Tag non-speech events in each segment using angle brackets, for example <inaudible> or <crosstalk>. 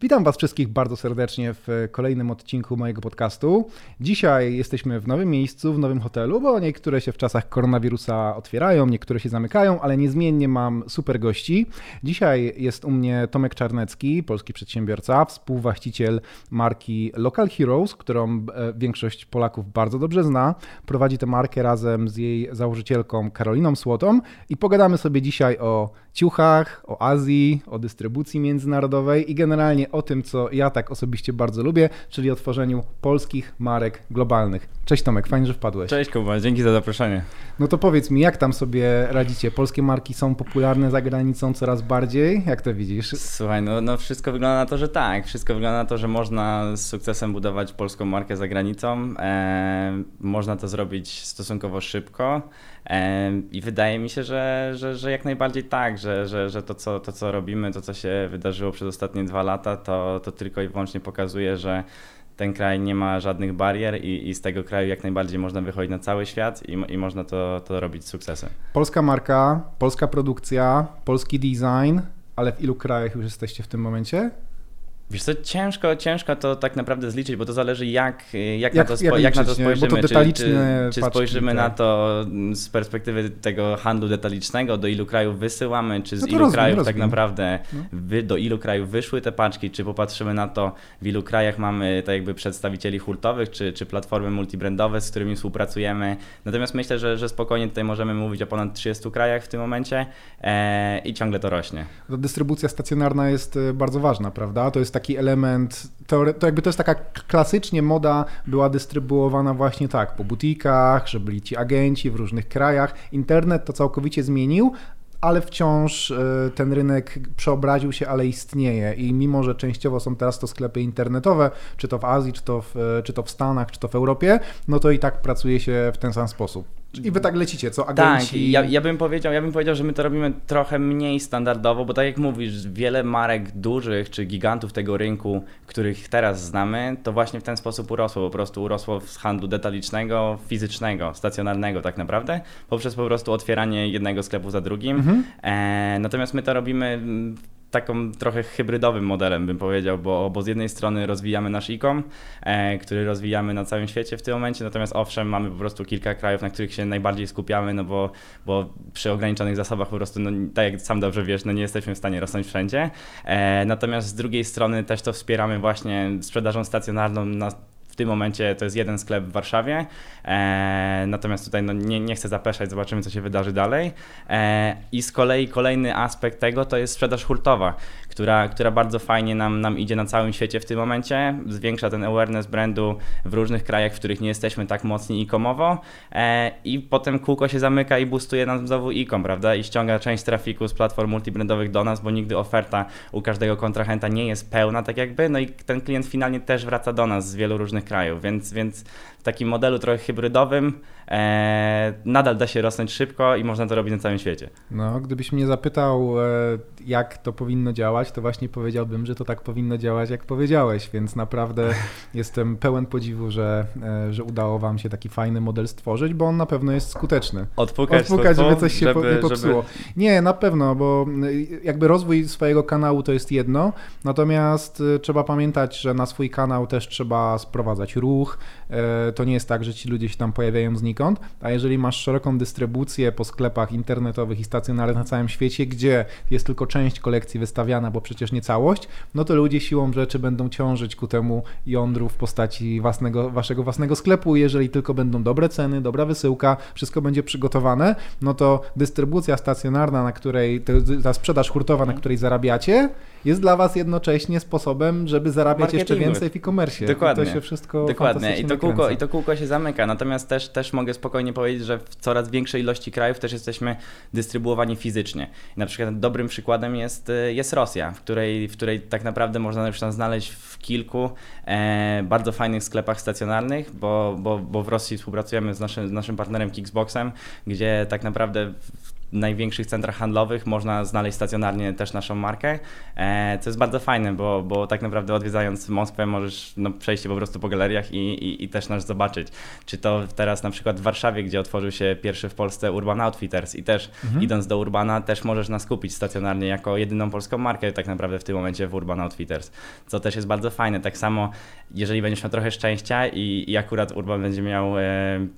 Witam Was wszystkich bardzo serdecznie w kolejnym odcinku mojego podcastu. Dzisiaj jesteśmy w nowym miejscu, w nowym hotelu, bo niektóre się w czasach koronawirusa otwierają, niektóre się zamykają, ale niezmiennie mam super gości. Dzisiaj jest u mnie Tomek Czarnecki, polski przedsiębiorca, współwłaściciel marki Local Heroes, którą e, większość Polaków bardzo dobrze zna. Prowadzi tę markę razem z jej założycielką Karoliną Słotą i pogadamy sobie dzisiaj o ciuchach, o Azji, o dystrybucji międzynarodowej i generalnie o tym, co ja tak osobiście bardzo lubię, czyli o tworzeniu polskich marek globalnych. Cześć Tomek, fajnie, że wpadłeś. Cześć Kuba, dzięki za zaproszenie. No to powiedz mi, jak tam sobie radzicie? Polskie marki są popularne za granicą coraz bardziej? Jak to widzisz? Słuchaj, no, no wszystko wygląda na to, że tak. Wszystko wygląda na to, że można z sukcesem budować polską markę za granicą. E, można to zrobić stosunkowo szybko. I wydaje mi się, że, że, że jak najbardziej tak, że, że, że to, co, to, co robimy, to, co się wydarzyło przez ostatnie dwa lata, to, to tylko i wyłącznie pokazuje, że ten kraj nie ma żadnych barier i, i z tego kraju jak najbardziej można wychodzić na cały świat i, i można to, to robić z sukcesem. Polska marka, polska produkcja, polski design, ale w ilu krajach już jesteście w tym momencie? Wiesz co, ciężko, ciężko to tak naprawdę zliczyć, bo to zależy jak, jak, jak na, to spo, jak, jak na to spojrzymy. To czy, czy, czy spojrzymy na to z perspektywy tego handlu detalicznego, do ilu krajów wysyłamy, czy z no ilu rozumiem, krajów tak rozumiem. tak naprawdę no. wy, do ilu krajów wyszły te paczki, czy popatrzymy na to, w ilu krajach mamy tak jakby przedstawicieli hurtowych, czy, czy platformy multibrandowe, z którymi współpracujemy. Natomiast myślę, że, że spokojnie tutaj możemy mówić o ponad 30 krajach w tym momencie e, i ciągle to rośnie. To dystrybucja stacjonarna jest e, bardzo ważna, prawda? To jest taki element, to, to jakby to jest taka klasycznie moda była dystrybuowana właśnie tak, po butikach, że byli ci agenci w różnych krajach. Internet to całkowicie zmienił, ale wciąż e, ten rynek przeobraził się, ale istnieje i mimo, że częściowo są teraz to sklepy internetowe, czy to w Azji, czy to w, e, czy to w Stanach, czy to w Europie, no to i tak pracuje się w ten sam sposób. I wy tak lecicie, co agenci? Tak, ja, ja, bym powiedział, ja bym powiedział, że my to robimy trochę mniej standardowo, bo tak jak mówisz, wiele marek dużych czy gigantów tego rynku, których teraz znamy, to właśnie w ten sposób urosło. Po prostu urosło z handlu detalicznego, fizycznego, stacjonarnego tak naprawdę, poprzez po prostu otwieranie jednego sklepu za drugim. Mhm. E, natomiast my to robimy taką trochę hybrydowym modelem, bym powiedział, bo, bo z jednej strony rozwijamy nasz e-com, e, który rozwijamy na całym świecie w tym momencie, natomiast owszem, mamy po prostu kilka krajów, na których się najbardziej skupiamy, no bo, bo przy ograniczonych zasobach po prostu, no, tak jak sam dobrze wiesz, no nie jesteśmy w stanie rosnąć wszędzie. E, natomiast z drugiej strony też to wspieramy właśnie sprzedażą stacjonarną na tym momencie to jest jeden sklep w Warszawie, e, natomiast tutaj no, nie, nie chcę zapeszać, zobaczymy co się wydarzy dalej. E, I z kolei kolejny aspekt tego to jest sprzedaż hurtowa, która, która bardzo fajnie nam, nam idzie na całym świecie w tym momencie, zwiększa ten awareness brandu w różnych krajach, w których nie jesteśmy tak mocni e-comowo e, i potem kółko się zamyka i boostuje nam znowu e-com, prawda? I ściąga część trafiku z platform multibrandowych do nas, bo nigdy oferta u każdego kontrahenta nie jest pełna tak jakby, no i ten klient finalnie też wraca do nas z wielu różnych krajów, więc, więc takim modelu trochę hybrydowym e, nadal da się rosnąć szybko i można to robić na całym świecie. No, gdybyś mnie zapytał, e, jak to powinno działać, to właśnie powiedziałbym, że to tak powinno działać, jak powiedziałeś, więc naprawdę <laughs> jestem pełen podziwu, że, e, że udało wam się taki fajny model stworzyć, bo on na pewno jest skuteczny. Odpukać, Odpukać żeby coś się żeby, nie popsuło. Żeby... Nie, na pewno, bo jakby rozwój swojego kanału to jest jedno, natomiast trzeba pamiętać, że na swój kanał też trzeba sprowadzać ruch, to nie jest tak, że ci ludzie się tam pojawiają znikąd, a jeżeli masz szeroką dystrybucję po sklepach internetowych i stacjonarnych na całym świecie, gdzie jest tylko część kolekcji wystawiana, bo przecież nie całość, no to ludzie siłą rzeczy będą ciążyć ku temu jądru w postaci własnego, waszego własnego sklepu. Jeżeli tylko będą dobre ceny, dobra wysyłka, wszystko będzie przygotowane, no to dystrybucja stacjonarna, na której, ta sprzedaż hurtowa, na której zarabiacie, jest dla Was jednocześnie sposobem, żeby zarabiać jeszcze więcej w e-commerce. Dokładnie. I to się wszystko Dokładnie. I to, kółko, I to kółko się zamyka. Natomiast też, też mogę spokojnie powiedzieć, że w coraz większej ilości krajów też jesteśmy dystrybuowani fizycznie. Na przykład dobrym przykładem jest, y, jest Rosja, w której, w której tak naprawdę można na przykład znaleźć w kilku e, bardzo fajnych sklepach stacjonarnych, bo, bo, bo w Rosji współpracujemy z naszym, z naszym partnerem Kicksboxem, gdzie tak naprawdę największych centrach handlowych można znaleźć stacjonarnie też naszą markę, e, co jest bardzo fajne, bo, bo tak naprawdę odwiedzając Moskwę możesz no, przejść po prostu po galeriach i, i, i, też nas zobaczyć. Czy to teraz na przykład w Warszawie, gdzie otworzył się pierwszy w Polsce Urban Outfitters i też mhm. idąc do Urbana też możesz nas kupić stacjonarnie jako jedyną polską markę tak naprawdę w tym momencie w Urban Outfitters, co też jest bardzo fajne. Tak samo jeżeli będziesz miał trochę szczęścia i, i akurat Urban będzie miał e,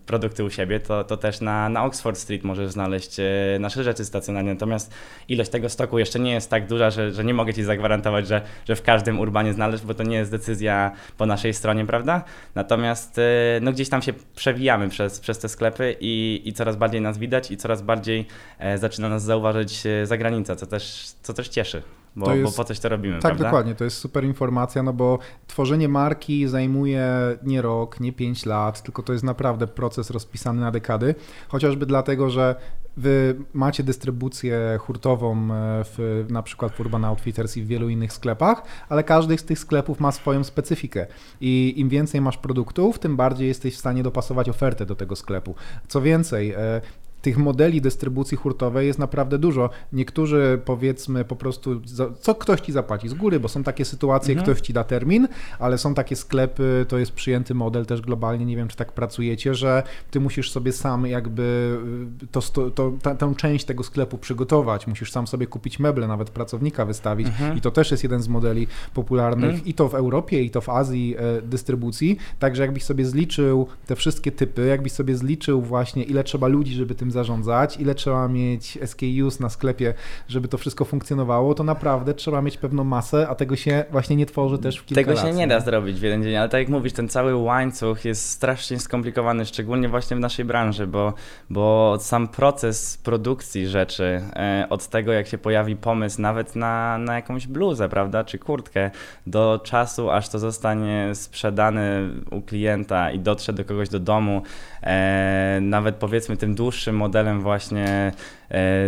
produkty u siebie, to, to też na, na Oxford Street możesz znaleźć e, nasze rzeczy stacjonarnie. Natomiast ilość tego stoku jeszcze nie jest tak duża, że, że nie mogę Ci zagwarantować, że, że w każdym urbanie znaleźć, bo to nie jest decyzja po naszej stronie, prawda? Natomiast e, no, gdzieś tam się przewijamy przez, przez te sklepy i, i coraz bardziej nas widać i coraz bardziej e, zaczyna nas zauważyć zagranica, co też, co też cieszy. Bo, jest, bo po coś to robimy, Tak, prawda? dokładnie, to jest super informacja, no bo tworzenie marki zajmuje nie rok, nie pięć lat, tylko to jest naprawdę proces rozpisany na dekady, chociażby dlatego, że Wy macie dystrybucję hurtową e, w, na przykład w Urban Outfitters i w wielu innych sklepach, ale każdy z tych sklepów ma swoją specyfikę i im więcej masz produktów, tym bardziej jesteś w stanie dopasować ofertę do tego sklepu. Co więcej, e, tych modeli dystrybucji hurtowej jest naprawdę dużo. Niektórzy powiedzmy po prostu, co ktoś ci zapłaci z góry, bo są takie sytuacje, mhm. ktoś ci da termin, ale są takie sklepy, to jest przyjęty model też globalnie, nie wiem czy tak pracujecie, że ty musisz sobie sam jakby y, to, to, to tę część tego sklepu przygotować, musisz sam sobie kupić meble, nawet pracownika wystawić mhm. i to też jest jeden z modeli popularnych mhm. i to w Europie i to w Azji e, dystrybucji, także jakbyś sobie zliczył te wszystkie typy, jakbyś sobie zliczył właśnie ile trzeba ludzi, żeby tym zarządzać, ile trzeba mieć SKUs na sklepie, żeby to wszystko funkcjonowało, to naprawdę trzeba mieć pewną masę, a tego się właśnie nie tworzy też w kilka Tego się nie? da zrobić w jeden dzień, ale tak jak mówisz, ten cały łańcuch jest strasznie skomplikowany, szczególnie właśnie w naszej branży, bo, bo sam proces produkcji rzeczy, e, od tego jak się pojawi pomysł nawet na, na jakąś bluzę, prawda, czy kurtkę, do czasu aż to zostanie sprzedane u klienta i dotrze do kogoś do domu, e, nawet powiedzmy tym dłuższym modelem właśnie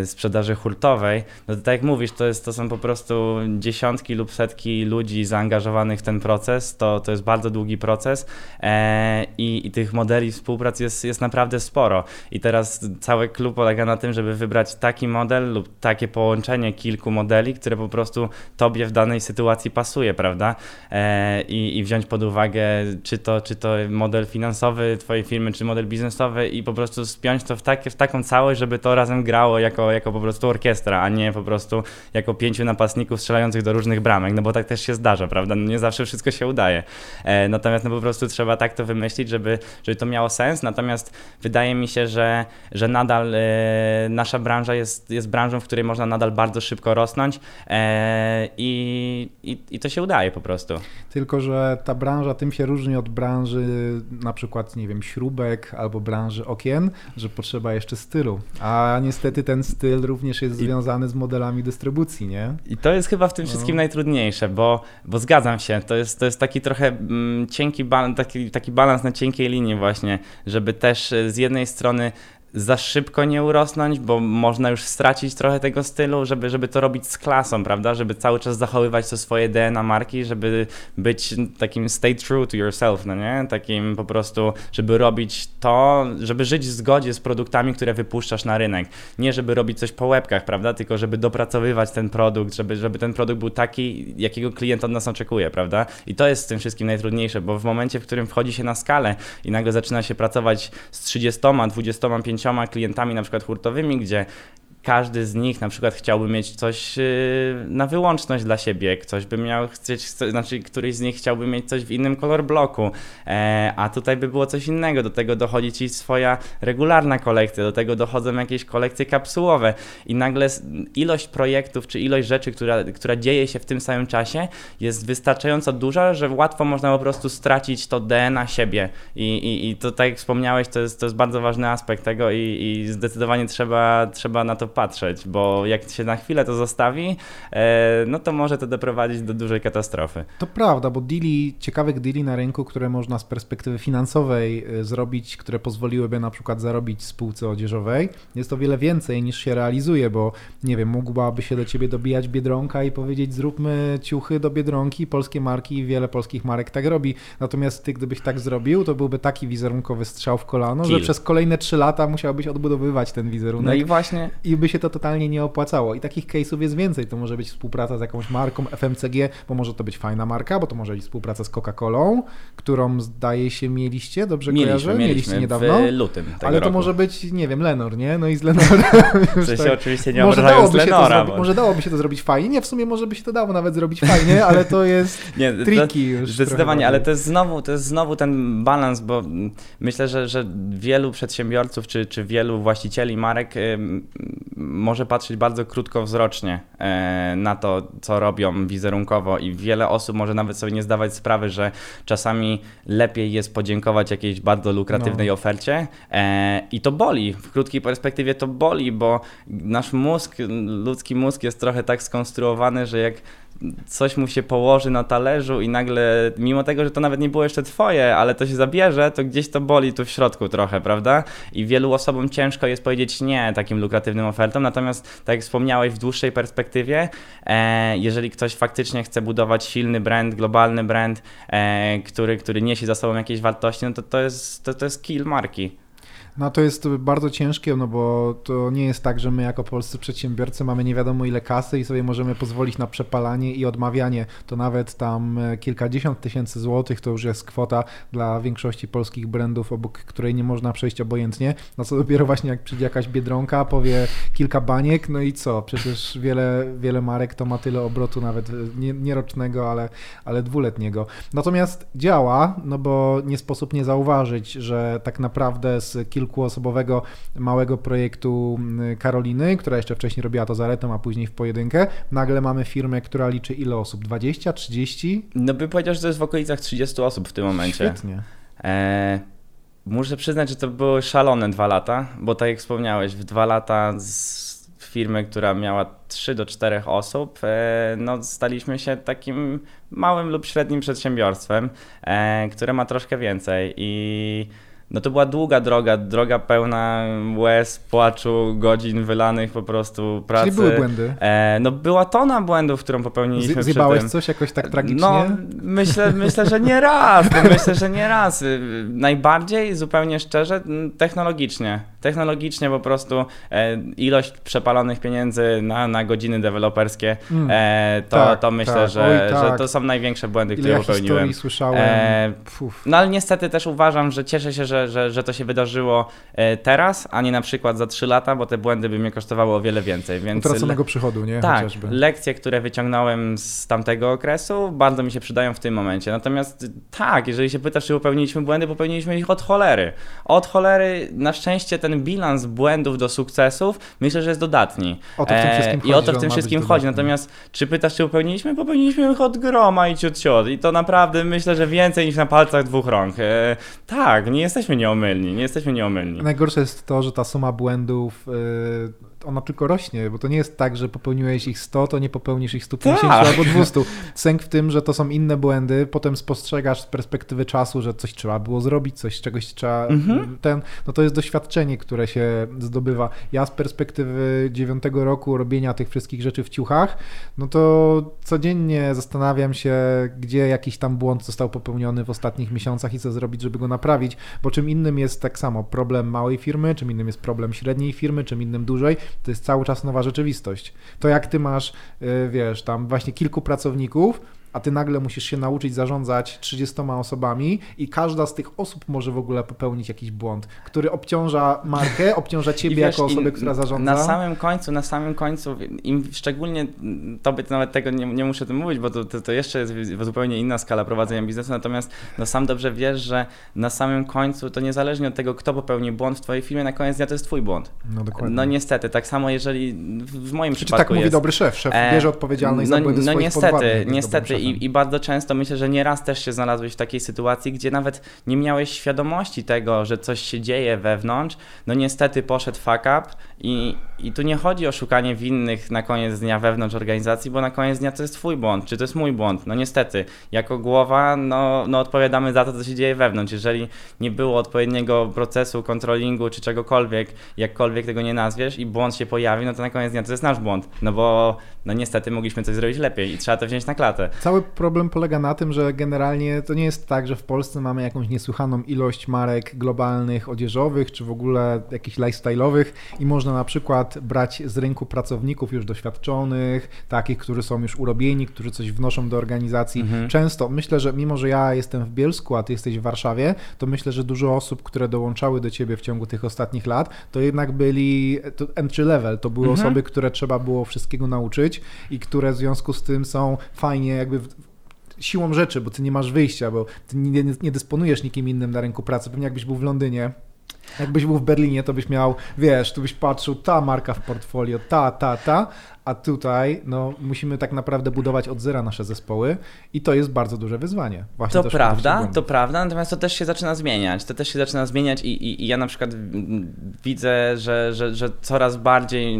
sprzedaży hurtowej, no to tak jak mówisz, to, jest, to są po prostu dziesiątki lub setki ludzi zaangażowanych w ten proces, to, to jest bardzo długi proces e, i, i tych modeli współpracy jest, jest naprawdę sporo. I teraz cały klub polega na tym, żeby wybrać taki model lub takie połączenie kilku modeli, które po prostu tobie w danej sytuacji pasuje, prawda? E, i, I wziąć pod uwagę, czy to, czy to model finansowy twojej firmy, czy model biznesowy i po prostu spiąć to w, takie, w taką całość, żeby to razem grało jako, jako po prostu orkiestra, a nie po prostu jako pięciu napastników strzelających do różnych bramek, no bo tak też się zdarza, prawda? No nie zawsze wszystko się udaje. E, natomiast no po prostu trzeba tak to wymyślić, żeby, żeby to miało sens. Natomiast wydaje mi się, że, że nadal e, nasza branża jest, jest branżą, w której można nadal bardzo szybko rosnąć e, i, i, i to się udaje po prostu. Tylko, że ta branża tym się różni od branży na przykład, nie wiem, śrubek albo branży okien, że potrzeba jeszcze stylu. A niestety ten styl również jest I... związany z modelami dystrybucji, nie? I to jest chyba w tym no. wszystkim no. najtrudniejsze, bo, bo zgadzam się, to jest, to jest taki trochę mm, cienki, taki, taki balans na cienkiej linii właśnie, żeby też z jednej strony za szybko nie urosnąć, bo można już stracić trochę tego stylu, żeby, żeby to robić z klasą, prawda? Żeby cały czas zachowywać to swoje DNA marki, żeby być takim stay true to yourself, no nie? Takim po prostu, żeby robić to, żeby żyć w zgodzie z produktami, które wypuszczasz na rynek. Nie żeby robić coś po łebkach, prawda? Tylko żeby dopracowywać ten produkt, żeby, żeby ten produkt był taki, jakiego klient od nas oczekuje, prawda? I to jest z tym wszystkim najtrudniejsze, bo w momencie, w którym wchodzi się na skalę i nagle zaczyna się pracować z 30, 25 pięcioma klientami na przykład hurtowymi, gdzie każdy z nich na przykład chciałby mieć coś y, na wyłączność dla siebie, ktoś by miał chcieć, znaczy któryś z nich chciałby mieć coś w innym kolor bloku, e, a tutaj by było coś innego, do tego dochodzi ci swoja regularna kolekcja, do tego dochodzą jakieś kolekcje kapsułowe. I nagle ilość projektów czy ilość rzeczy, która, która dzieje się w tym samym czasie jest wystarczająco duża, że łatwo można po prostu stracić to DNA siebie. I, i, i to tak jak wspomniałeś, to jest, to jest bardzo ważny aspekt tego i, i zdecydowanie trzeba, trzeba na to patrzeć, bo jak się na chwilę to zostawi, e, no to może to doprowadzić do dużej katastrofy. To prawda, bo deali, ciekawych deali na rynku, które można z perspektywy finansowej e, zrobić, które pozwoliłyby na przykład zarobić spółce odzieżowej, jest o wiele więcej niż się realizuje, bo nie wiem, mógłby się do ciebie dobijać Biedronka i powiedzieć zróbmy ciuchy do Biedronki, polskie marki i wiele polskich marek tak robi. Natomiast ty, gdybyś tak zrobił, to byłby taki wizerunkowy strzał w kolano, Kill. że przez kolejne trzy lata musiałbyś odbudowywać ten wizerunek. No i właśnie. I by się to totalnie nie opłacało. I takich case'ów jest więcej. To może być współpraca z jakąś marką FMCG, bo może to być fajna marka, bo to może być współpraca z Coca-Colą, którą zdaje się mieliście, dobrze mieliśmy, kojarzę? Mieliśmy, mieliśmy niedawno. w lutym Ale to roku. może być, nie wiem, Lenor, nie? No i z Lenor. <laughs> w sensie tak, oczywiście nie może dałoby, się Lenora, bo... może dałoby się to zrobić fajnie. Nie, w sumie może by się to dało nawet zrobić fajnie, ale to jest <laughs> nie, tricky już. Zdecydowanie, ale to jest, znowu, to jest znowu ten balans, bo myślę, że, że wielu przedsiębiorców czy, czy wielu właścicieli marek może patrzeć bardzo krótkowzrocznie y, na to, co robią wizerunkowo i wiele osób może nawet sobie nie zdawać sprawy, że czasami lepiej jest podziękować jakiejś bardzo lukratywnej no. ofercie y, i to boli. W krótkiej perspektywie to boli, bo nasz mózg, ludzki mózg jest trochę tak skonstruowany, że jak coś mu się położy na talerzu i nagle, mimo tego, że to nawet nie było jeszcze twoje, ale to się zabierze, to gdzieś to boli tu w środku trochę, prawda? I wielu osobom ciężko jest powiedzieć nie takim lukratywnym ofertom, natomiast tak jak wspomniałeś, w dłuższej perspektywie, e, jeżeli ktoś faktycznie chce budować silny brand, globalny brand, e, który, który niesie za sobą jakieś wartości, no to to jest, to, to jest kill marki. No to jest bardzo ciężkie, no bo to nie jest tak, że my jako polscy przedsiębiorcy mamy nie wiadomo ile kasy i sobie możemy pozwolić na przepalanie i odmawianie. To nawet tam e, kilkadziesiąt tysięcy złotych to już jest kwota dla większości polskich brandów, obok której nie można przejść obojętnie. No co dopiero właśnie jak przyjdzie jakaś biedronka, powie kilka baniek, no i co? Przecież wiele, wiele marek to ma tyle obrotu nawet e, nie, nie rocznego, ale, ale dwuletniego. Natomiast działa, no bo nie sposób nie zauważyć, że tak naprawdę z kilku kilkuosobowego małego projektu mm, Karoliny, która jeszcze wcześniej robiła to za a później w pojedynkę. Nagle mamy firmę, która liczy ile osób? 20, 30? No by powiedział, że to jest w okolicach 30 osób w tym momencie. Świetnie. E, muszę przyznać, że to były szalone dwa lata, bo tak jak wspomniałeś, w dwa lata z firmy, która miała 3 do 4 osób, e, no staliśmy się takim małym lub średnim przedsiębiorstwem, e, które ma troszkę więcej i no to była długa droga, droga pełna łez, płaczu, godzin wylanych po prostu pracy. Czyli były błędy? E, no była tona błędów, którą popełniliśmy Z, Zjebałeś coś jakoś tak tragicznie? No myślę, myślę, że nie raz, no, myślę, że nie raz. Najbardziej, zupełnie szczerze, technologicznie. Technologicznie po prostu e, ilość przepalonych pieniędzy na, na godziny deweloperskie, mm. e, to, tak, to myślę, tak. że, Oj, tak. że to są największe błędy, Ile które ja popełniłem. słyszałem. E, no ale niestety też uważam, że cieszę się, że że, że, to się wydarzyło teraz, a nie na przykład za 3 lata, bo te błędy by mnie kosztowały o wiele więcej. Więc Utraconego przychodu, nie? Tak, Chociażby. lekcje, które wyciągnąłem z tamtego okresu, bardzo mi się przydają w tym momencie. Natomiast tak, jeżeli się pytasz, czy popełniliśmy błędy, popełniliśmy ich od cholery. Od cholery, na szczęście ten bilans błędów do sukcesów myślę, że jest dodatni. O to w tym e, wszystkim chodzi, I o to w tym wszystkim chodzi. Natomiast czy pytasz, czy popełniliśmy? Popełniliśmy ich od groma i ciut, ciut. I to naprawdę myślę, że więcej niż na palcach dwóch rąk. E, tak, nie jesteśmy jesteśmy nieomylni, nie jesteśmy nieomylni. Najgorsze jest to, że ta suma błędów yy, ona tylko rośnie, bo to nie jest tak, że popełniłeś ich 100, to nie popełnisz ich 150 tak. albo 200. Sęk w tym, że to są inne błędy, potem spostrzegasz z perspektywy czasu, że coś trzeba było zrobić, coś czegoś trzeba, mhm. ten, no to jest doświadczenie, które się zdobywa. Ja z perspektywy dziewiątego roku robienia tych wszystkich rzeczy w ciuchach, no to codziennie zastanawiam się, gdzie jakiś tam błąd został popełniony w ostatnich miesiącach i co zrobić, żeby go naprawić, bo czym innym jest tak samo problem małej firmy, czym innym jest problem średniej firmy, czym innym dużej, to jest cały czas nowa rzeczywistość. To jak ty masz, y, wiesz, tam właśnie kilku pracowników, a ty nagle musisz się nauczyć zarządzać 30 osobami i każda z tych osób może w ogóle popełnić jakiś błąd, który obciąża markę, obciąża ciebie wiesz, jako osobę, która zarządza. Na samym końcu, na samym końcu, im szczególnie tobie to nawet tego nie, nie muszę tym mówić, bo to, to, to, jeszcze jest zupełnie inna skala prowadzenia biznesu, natomiast no sam dobrze wiesz, że na samym końcu to niezależnie od tego, kto popełni błąd w twojej firmie, na koniec dnia to jest twój błąd. No dokładnie. No niestety, tak samo jeżeli w moim Czy przypadku tak mówi jest, dobry szef, szef e, bierze odpowiedzialność no, za błędy No niestety, niestety i, i bardzo często myślę, że nieraz też się znalazłeś w takiej sytuacji, gdzie nawet nie miałeś świadomości tego, że coś się dzieje wewnątrz. No niestety poszedł fuck up i, i tu nie chodzi o szukanie winnych na koniec dnia wewnątrz organizacji, bo na koniec dnia to jest twój błąd, czy to jest mój błąd. No niestety, jako głowa no, no odpowiadamy za to, co się dzieje wewnątrz. Jeżeli nie było odpowiedniego procesu kontrolingu czy czegokolwiek, jakkolwiek tego nie nazwiesz i błąd się pojawi, no to na koniec dnia to jest nasz błąd, no bo no niestety mogliśmy coś zrobić lepiej i trzeba to wziąć na klatę. Cały cały problem polega na tym, że generalnie to nie jest tak, że w Polsce mamy jakąś niesłychaną ilość marek globalnych, odzieżowych, czy w ogóle jakichś lifestyle'owych i można na przykład brać z rynku pracowników już doświadczonych, takich, którzy są już urobieni, którzy coś wnoszą do organizacji. Mhm. Często myślę, że mimo, że ja jestem w Bielsku, a ty jesteś w Warszawie, to myślę, że dużo osób, które dołączały do ciebie w ciągu tych ostatnich lat, to jednak byli entry level, to były mhm. osoby, które trzeba było wszystkiego nauczyć i które w związku z tym są fajnie jakby siłą rzeczy, bo ty nie masz wyjścia, bo ty nie, nie dysponujesz nikim innym na rynku pracy. Pewnie jakbyś był w Londynie, Jakbyś był w Berlinie, to byś miał, wiesz, tu byś patrzył, ta marka w portfolio, ta, ta, ta, a tutaj no, musimy tak naprawdę budować od zera nasze zespoły i to jest bardzo duże wyzwanie. Właśnie to prawda, to prawda, natomiast to też się zaczyna zmieniać. To też się zaczyna zmieniać i, i, i ja na przykład widzę, że, że, że coraz bardziej,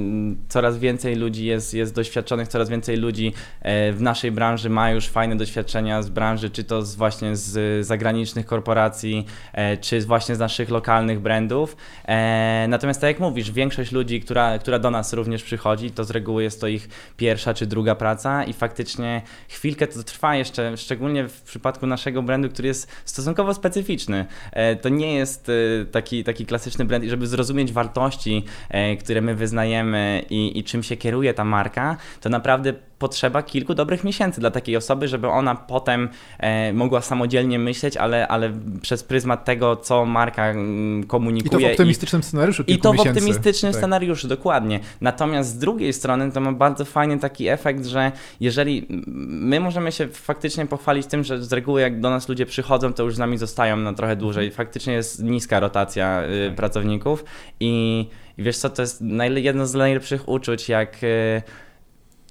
coraz więcej ludzi jest, jest doświadczonych, coraz więcej ludzi e, w naszej branży ma już fajne doświadczenia z branży, czy to z właśnie z zagranicznych korporacji, e, czy właśnie z naszych lokalnych brandów. E, natomiast tak jak mówisz, większość ludzi, która, która do nas również przychodzi, to z reguły jest jest to ich pierwsza czy druga praca i faktycznie chwilkę to trwa jeszcze, szczególnie w przypadku naszego brandu, który jest stosunkowo specyficzny. E, to nie jest e, taki, taki klasyczny brand i żeby zrozumieć wartości, e, które my wyznajemy i, i czym się kieruje ta marka, to naprawdę potrzeba kilku dobrych miesięcy dla takiej osoby, żeby ona potem e, mogła samodzielnie myśleć, ale, ale przez pryzmat tego, co marka mm, komunikuje. I to w optymistycznym scenariuszu I to w optymistycznym tak. scenariuszu, dokładnie. Natomiast z drugiej strony to ma bardzo fajny taki efekt, że jeżeli my możemy się faktycznie pochwalić tym, że z reguły jak do nas ludzie przychodzą, to już z nami zostają na trochę dłużej. Mhm. Faktycznie jest niska rotacja y, tak. pracowników i, i wiesz co, to jest jedno z najlepszych uczuć, jak y,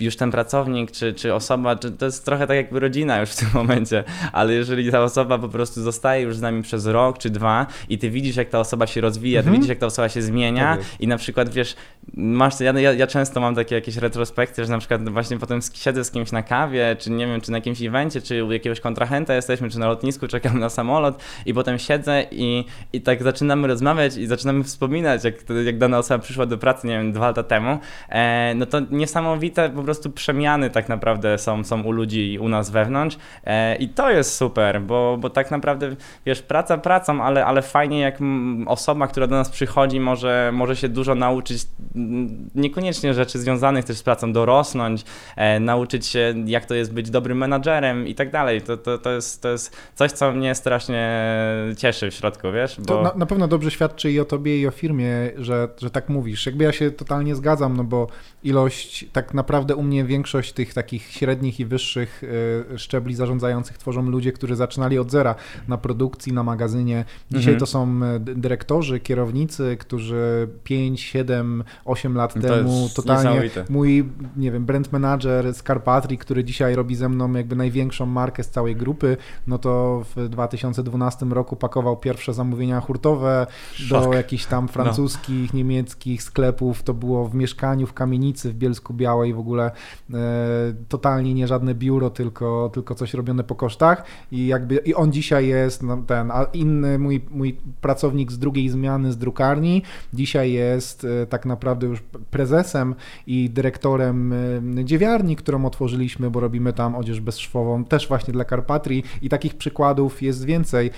już ten pracownik, czy, czy osoba, czy to jest trochę tak jakby rodzina już w tym momencie, ale jeżeli ta osoba po prostu zostaje już z nami przez rok czy dwa i ty widzisz, jak ta osoba się rozwija, mhm. ty widzisz, jak ta osoba się zmienia tak i na przykład wiesz, masz, ja, ja, ja, często mam takie jakieś retrospekcje, że na przykład właśnie potem siedzę z kimś na kawie, czy nie wiem, czy na jakimś evencie, czy u jakiegoś kontrahenta jesteśmy, czy na lotnisku, czekam na samolot i potem siedzę i, i tak zaczynamy rozmawiać i zaczynamy wspominać, jak, jak dana osoba przyszła do pracy, nie wiem, dwa lata temu, e, no to niesamowite po prostu prostu przemiany tak naprawdę są, są u ludzi u nas wewnątrz e, i to jest super, bo, bo tak naprawdę, wiesz, praca pracą, ale, ale fajnie jak osoba, która do nas przychodzi może, może się dużo nauczyć, niekoniecznie rzeczy związanych też z pracą, dorosnąć, e, nauczyć się jak to jest być dobrym menadżerem i tak dalej. To, to, to, jest, to jest coś, co mnie strasznie cieszy w środku, wiesz? Bo... To na, na pewno dobrze świadczy i o tobie i o firmie, że, że tak mówisz. Jakby ja się totalnie zgadzam, no bo ilość tak naprawdę u mnie większość tych takich średnich i wyższych e, szczebli zarządzających tworzą ludzie, którzy zaczynali od zera na produkcji, na magazynie. Dzisiaj mhm. to są e, dyrektorzy, kierownicy, którzy 5, 7, 8 lat to temu totalnie mój, nie wiem, brand manager z Carpatry, który dzisiaj robi ze mną jakby największą markę z całej grupy, no to w 2012 roku pakował pierwsze zamówienia hurtowe Szok. do jakichś tam no. francuskich, no. niemieckich sklepów. To było w mieszkaniu w kamienicy w Bielsku Białej w ogóle E, totalnie nie żadne biuro, tylko, tylko coś robione po kosztach i jakby i on dzisiaj jest no, ten, a inny mój, mój pracownik z drugiej zmiany z drukarni dzisiaj jest e, tak naprawdę już prezesem i dyrektorem e, dziewiarni, którą otworzyliśmy, bo robimy tam odzież bezszwową, też właśnie dla Karpatrii i takich przykładów jest więcej.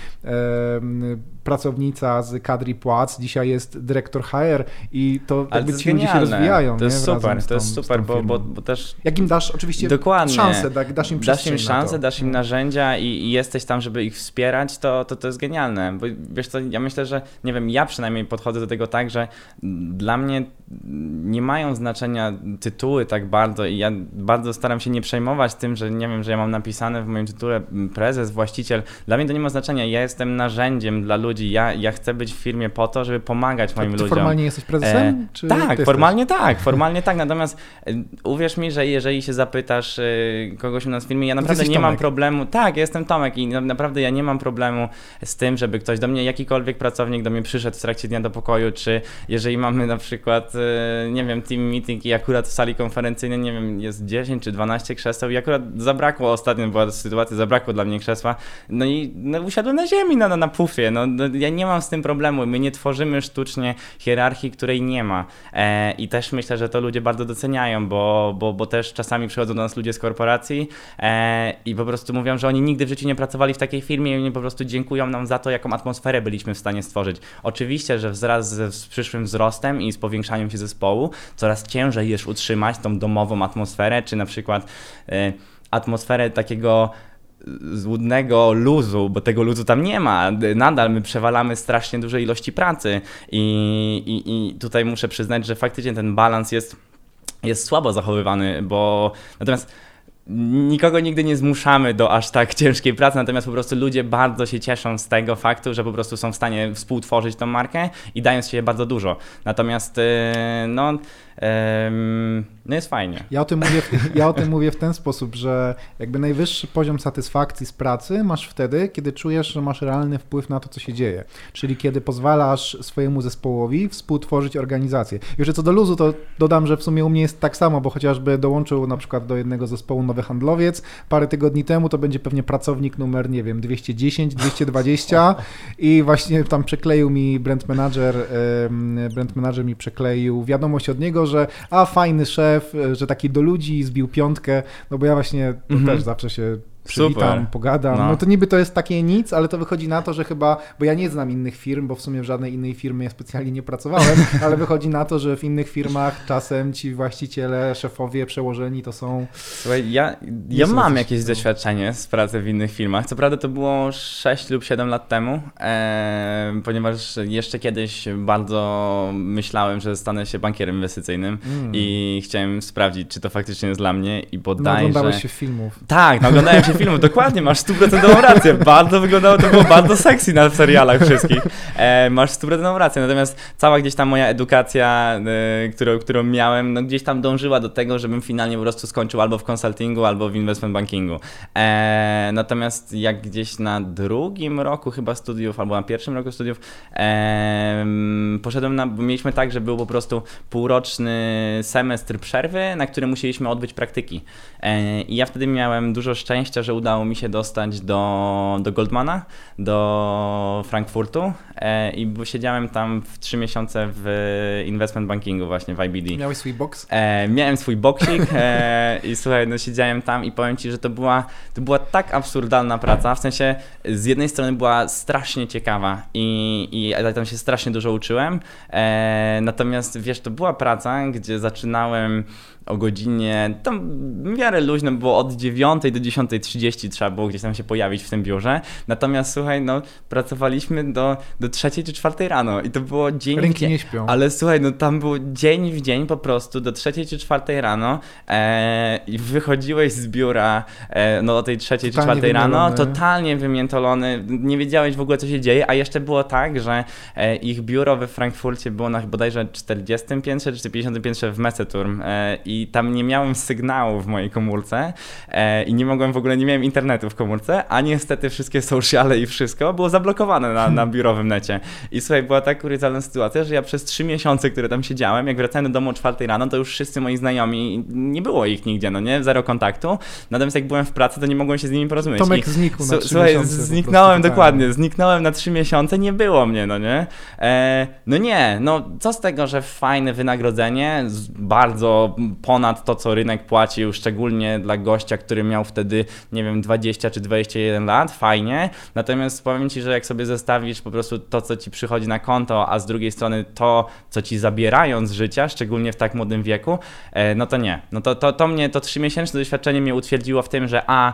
Pracownica z kadry płac dzisiaj jest dyrektor HR i to Ale jakby ci ludzie się rozwijają. To jest super, to jest super, bo, bo, bo też... Jak im dasz oczywiście Dokładnie. szansę, tak, dasz im Dasz im szansę, dasz im narzędzia i, i, jesteś tam, żeby ich wspierać, to, to, to jest genialne. Bo wiesz co, ja myślę, że, nie wiem, ja przynajmniej podchodzę do tego tak, że dla mnie nie mają znaczenia tytuły tak bardzo i ja bardzo staram się nie przejmować tym, że nie wiem, że ja mam napisane w moim tytule prezes, właściciel. Dla mnie to nie ma znaczenia. Ja jestem narzędziem dla ludzi. Ja, ja chcę być w firmie po to, żeby pomagać moim ludziom. formalnie jesteś prezesem? E, tak, formalnie tak, formalnie tak. Natomiast e, uwierz mi, że jeżeli się zapytasz e, kogoś u nas w firmie, ja naprawdę nie Tomek. mam problemu. Tak, ja jestem Tomek i naprawdę ja nie mam problemu z tym, żeby ktoś do mnie, jakikolwiek pracownik do mnie przyszedł w trakcie dnia do pokoju, czy jeżeli mamy na przykład Y, nie wiem, team meeting i akurat w sali konferencyjnej, nie wiem, jest 10 czy 12 krzeseł i akurat zabrakło, ostatnio była sytuacja, zabrakło dla mnie krzesła, no i no, usiadłem na ziemi, no, no na pufie, no, no, ja nie mam z tym problemu, my nie tworzymy sztucznie hierarchii, której nie ma e, i też myślę, że to ludzie bardzo doceniają, bo, bo, bo, też czasami przychodzą do nas ludzie z korporacji e, i po prostu mówią, że oni nigdy w życiu nie pracowali w takiej firmie i oni po prostu dziękują nam za to, jaką atmosferę byliśmy w stanie stworzyć. Oczywiście, że wraz z, z przyszłym wzrostem i z powiększaniem się zespołu coraz ciężej jest utrzymać tą domową atmosferę, czy na przykład e, atmosferę takiego złudnego luzu, bo tego luzu tam nie ma. Nadal my przewalamy strasznie duże ilości pracy i, i, i tutaj muszę przyznać, że faktycznie ten balans jest, jest słabo zachowywany, bo natomiast nikogo nigdy nie zmuszamy do aż tak <laughs> ciężkiej pracy, natomiast po prostu ludzie bardzo się cieszą z tego faktu, że po prostu są w stanie współtworzyć tą markę i dają siebie bardzo dużo. Natomiast y, no no jest fajnie. Ja o, tym mówię, <laughs> ja o tym mówię w ten sposób, że jakby najwyższy poziom satysfakcji z pracy masz wtedy, kiedy czujesz, że masz realny wpływ na to, co się dzieje. Czyli kiedy pozwalasz swojemu zespołowi współtworzyć organizację. Jeszcze co do luzu, to dodam, że w sumie u mnie jest tak samo, bo chociażby dołączył na przykład do jednego zespołu nowy handlowiec. Parę tygodni temu, to będzie pewnie pracownik numer, nie wiem, 210, 220 <laughs> i właśnie tam przekleił mi brand manager, brand manager mi przekleił wiadomość od niego, że a fajny szef, że taki do ludzi zbił piątkę, no bo ja właśnie -hmm. też zawsze się przywitam, Super. pogadam. No. no. to niby to jest takie nic, ale to wychodzi na to, że chyba, bo ja nie znam innych firm, bo w sumie w żadnej innej firmie specjalnie nie pracowałem, <laughs> ale wychodzi na to, że w innych firmach czasem ci właściciele, szefowie, przełożeni to są... Słuchaj, ja, ja mam jakieś no. doświadczenie z pracy w innych firmach. Co prawda to było 6 lub 7 lat temu, e, ponieważ jeszcze kiedyś bardzo myślałem, że stanę się bankierem inwestycyjnym mm. i chciałem sprawdzić, czy to faktycznie jest dla mnie i bodajże... No, oglądałeś się filmów. Tak, no oglądałem się filmu, dokładnie, masz stuprocentową rację. Bardzo wyglądało to było bardzo sexy na serialach wszystkich. E, masz stuprocentową rację, natomiast cała gdzieś tam moja edukacja, e, którą, którą miałem, no gdzieś tam dążyła do tego, żebym finalnie po prostu skończył albo w konsultingu, albo w investment bankingu. E, natomiast jak gdzieś na drugim roku chyba studiów, albo na pierwszym roku studiów, e, poszedłem na, mieliśmy tak, że był po prostu półroczny semestr przerwy, na którym musieliśmy odbyć praktyki. E, I ja wtedy miałem dużo szczęścia, że udało mi się dostać do, do Goldmana, do Frankfurtu e, i siedziałem tam w trzy miesiące w investment bankingu właśnie w IBD. Miałeś swój box? E, miałem swój boksik e, i słuchaj, no siedziałem tam i powiem Ci, że to była, to była tak absurdalna praca, w sensie z jednej strony była strasznie ciekawa i, i tam się strasznie dużo uczyłem, e, natomiast wiesz, to była praca, gdzie zaczynałem o godzinie, tam w miarę luźno było od 9 do 10.30 trzeba było gdzieś tam się pojawić w tym biurze. Natomiast słuchaj, no pracowaliśmy do, do 3 czy 4 rano i to było dzień Ręki w dzień. nie śpią. Ale słuchaj, no tam było dzień w dzień po prostu do 3 czy 4 rano e, i wychodziłeś z biura e, no o tej 3 czy 4 rano, totalnie wymiętolony, nie wiedziałeś w ogóle co się dzieje, a jeszcze było tak, że e, ich biuro we Frankfurcie było na bodajże 40 piętrze czy 50 piętrze w Messeturm e, i tam nie miałem sygnału w mojej komórce e, i nie mogłem w ogóle, nie miałem internetu w komórce, a niestety wszystkie sociale i wszystko było zablokowane na, na biurowym necie. I słuchaj, była tak kuriozalna sytuacja, że ja przez trzy miesiące, które tam siedziałem, jak wracałem do domu o czwartej rano, to już wszyscy moi znajomi, nie było ich nigdzie, no nie, zero kontaktu, natomiast jak byłem w pracy, to nie mogłem się z nimi porozumieć. Tomek I, znikł na trzy Słuchaj, miesiące. zniknąłem dokładnie, zniknąłem na trzy miesiące, nie było mnie, no nie. E, no nie, no co z tego, że fajne wynagrodzenie, bardzo ponad to, co rynek płacił, szczególnie dla gościa, który miał wtedy, nie wiem, 20 czy 21 lat, fajnie. Natomiast powiem Ci, że jak sobie zestawisz po prostu to, co Ci przychodzi na konto, a z drugiej strony to, co Ci zabierają z życia, szczególnie w tak młodym wieku, e, no to nie. No to, to, to mnie, to trzymiesięczne doświadczenie mnie utwierdziło w tym, że a,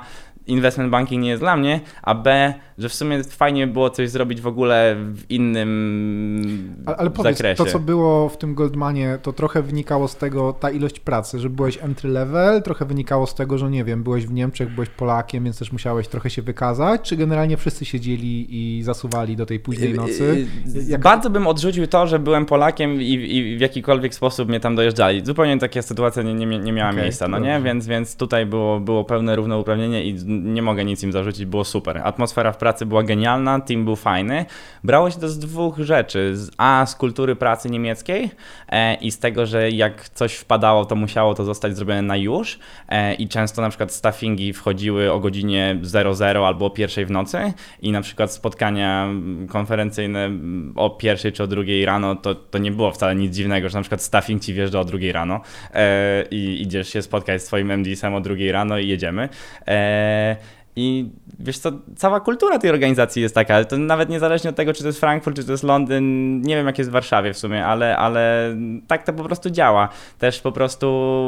investment banking nie jest dla mnie, a B, że w sumie fajnie było coś zrobić w ogóle w innym ale, ale powiedz, zakresie. To, co było w tym Goldmanie, to trochę wynikało z tego, ta ilość pracy, że byłeś entry level, trochę wynikało z tego, że nie wiem, byłeś w Niemczech, byłeś Polakiem, więc też musiałeś trochę się wykazać, czy generalnie wszyscy siedzieli i zasuwali do tej późnej nocy? Y, y, Jak... Bardzo bym odrzucił to, że byłem Polakiem i, i, w jakikolwiek sposób mnie tam dojeżdżali. Zupełnie taka sytuacja nie, nie, nie miała okay, miejsca, no nie? Więc, więc tutaj było, było pełne równouprawnienie i nie mogę nic im zarzucić, było super. Atmosfera w pracy pracy była genialna, team był fajny. Brało się to z dwóch rzeczy. A z kultury pracy niemieckiej e, i z tego, że jak coś wpadało, to musiało to zostać zrobione na już e, i często na przykład staffingi wchodziły o godzinie 00 albo o pierwszej w nocy i na przykład spotkania konferencyjne o pierwszej czy o drugiej rano, to, to nie było wcale nic dziwnego, że na przykład staffing ci wjeżdża o drugiej rano e, i idziesz się spotkać z twoim MD-sem o drugiej rano i jedziemy. E, i wiesz co, cała kultura tej organizacji jest taka, to nawet niezależnie od tego, czy to jest Frankfurt, czy to jest Londyn, nie wiem jak jest w Warszawie w sumie, ale, ale tak to po prostu działa. Też po prostu,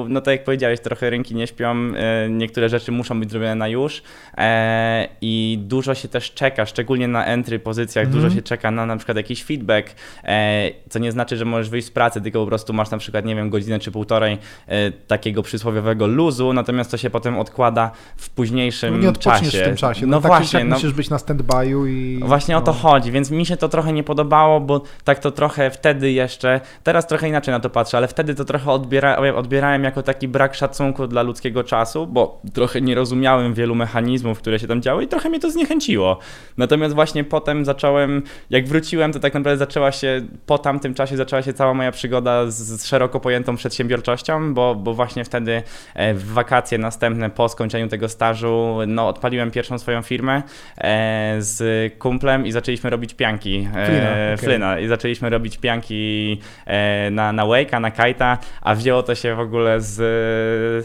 no tak jak powiedziałeś, trochę rynki nie śpią, e, niektóre rzeczy muszą być zrobione na już e, i dużo się też czeka, szczególnie na entry pozycjach, mm. dużo mhm. się czeka na na przykład jakiś feedback, e, co nie znaczy, że możesz wyjść z pracy, tylko po prostu masz na przykład, nie wiem, godzinę czy półtorej takiego przysłowiowego luzu, natomiast to się potem odkłada w późniejszym no czasie w tym czasie. No, no tak właśnie, tak no, musisz być na stand-by'u i... Właśnie no. o to chodzi, więc mi się to trochę nie podobało, bo tak to trochę wtedy jeszcze, teraz trochę inaczej na to patrzę, ale wtedy to trochę odbiera, odbierałem jako taki brak szacunku dla ludzkiego czasu, bo trochę nie rozumiałem wielu mechanizmów, które się tam działy i trochę mnie to zniechęciło. Natomiast właśnie potem zacząłem, jak wróciłem, to tak naprawdę zaczęła się, po tamtym czasie zaczęła się cała moja przygoda z, z szeroko pojętą przedsiębiorczością, bo, bo właśnie wtedy e, w wakacje następne po skończeniu tego stażu, no odpaliłem odpaliłem pierwszą swoją firmę e, z kumplem i zaczęliśmy robić pianki. E, Flina, okay. I zaczęliśmy robić pianki e, na, na Wake'a, na Kite'a, a wzięło to się w ogóle z...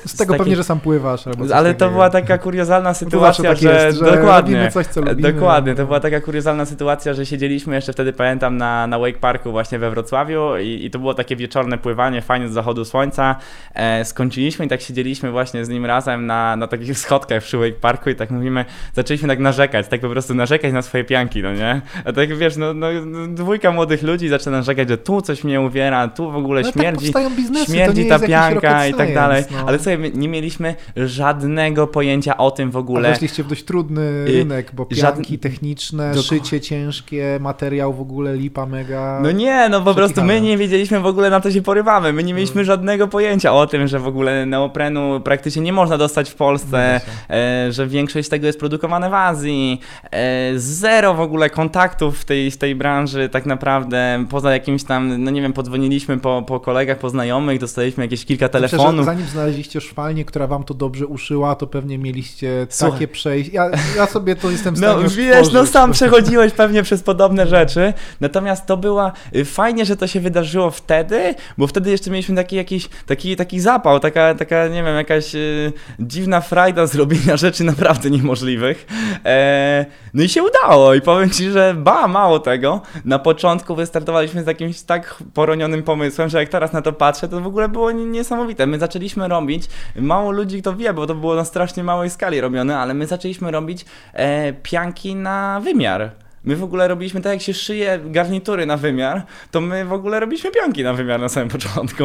Z, z tego takich... pewnie, że sam pływasz. Albo Ale to była taka kuriozalna sytuacja, tak że... Jest, że dokładnie, coś, co lubimy. Dokładnie, to była taka kuriozalna sytuacja, że siedzieliśmy jeszcze wtedy, pamiętam, na, na Wake Parku właśnie we Wrocławiu i, i to było takie wieczorne pływanie, fajne z zachodu słońca. E, skończyliśmy i tak siedzieliśmy właśnie z nim razem na, na takich schodkach przy Wake Parku i tak mówimy, zaczęliśmy tak narzekać, tak po prostu narzekać na swoje pianki, no nie? A tak wiesz, no, no dwójka młodych ludzi zaczyna narzekać, że tu coś mnie uwiera, tu w ogóle no, tak śmierdzi, tak biznesy, śmierdzi ta pianka i tak dalej. No. Ale sobie nie mieliśmy żadnego pojęcia o tym w ogóle. A weszliście w dość trudny rynek, bo pianki techniczne, do... szycie ciężkie, materiał w ogóle lipa mega. No nie, no po prostu my nie wiedzieliśmy w ogóle na co się porywamy. My nie mieliśmy hmm. żadnego pojęcia o tym, że w ogóle neoprenu praktycznie nie można dostać w Polsce, no e, że większość tego jest produkowane w Azji, e, zero w ogóle kontaktów w tej, w tej branży tak naprawdę, poza jakimś tam, no nie wiem, podzwoniliśmy po, po kolegach, po znajomych, dostaliśmy jakieś kilka telefonów. Myślę, zanim znaleźliście szwalnię, która wam to dobrze uszyła, to pewnie mieliście Słuchaj. takie przejście. Ja, ja sobie to jestem w stanie No wiesz, no sam przechodziłeś <laughs> pewnie przez podobne rzeczy, natomiast to była, y, fajnie, że to się wydarzyło wtedy, bo wtedy jeszcze mieliśmy taki jakiś, taki, taki zapał, taka, taka, nie wiem, jakaś y, dziwna frajda zrobienia rzeczy naprawdę niemożliwych możliwych. E, no i się udało i powiem Ci, że ba, mało tego. Na początku wystartowaliśmy z jakimś tak poronionym pomysłem, że jak teraz na to patrzę, to w ogóle było niesamowite. My zaczęliśmy robić, mało ludzi to wie, bo to było na strasznie małej skali robione, ale my zaczęliśmy robić e, pianki na wymiar. My w ogóle robiliśmy tak, jak się szyje garnitury na wymiar, to my w ogóle robiliśmy pionki na wymiar na samym początku.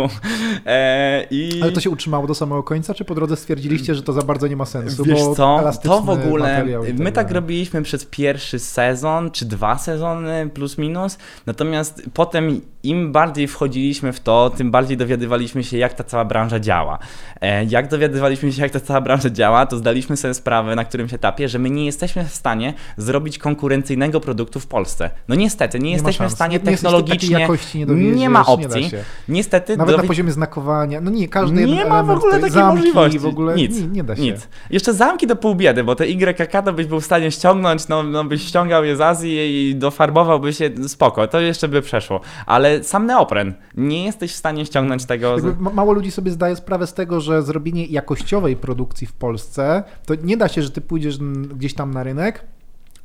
E, i... Ale to się utrzymało do samego końca, czy po drodze stwierdziliście, że to za bardzo nie ma sensu? Wiesz co, to w ogóle, my tak robiliśmy przez pierwszy sezon, czy dwa sezony plus minus, natomiast potem im bardziej wchodziliśmy w to, tym bardziej dowiadywaliśmy się, jak ta cała branża działa. E, jak dowiadywaliśmy się, jak ta cała branża działa, to zdaliśmy sobie sprawę na którymś etapie, że my nie jesteśmy w stanie zrobić konkurencyjnego produktu w Polsce. No niestety, nie, nie jesteśmy w stanie nie, technologicznie. Nie, nie, ma opcji. Nie niestety. Nawet dowi... na poziomie znakowania. No nie, każdy Nie ma w ogóle takiej zamki, możliwości. W ogóle nic, nie, nie da się. Nic. Jeszcze zamki do pół biedy, bo te YKK to byś był w stanie ściągnąć, no, no byś ściągał je z Azji i dofarbowałby się spoko, to jeszcze by przeszło. Ale sam neopren, nie jesteś w stanie ściągnąć tego. Mało ludzi sobie zdaje sprawę z tego, że zrobienie jakościowej produkcji w Polsce, to nie da się, że ty pójdziesz gdzieś tam na rynek,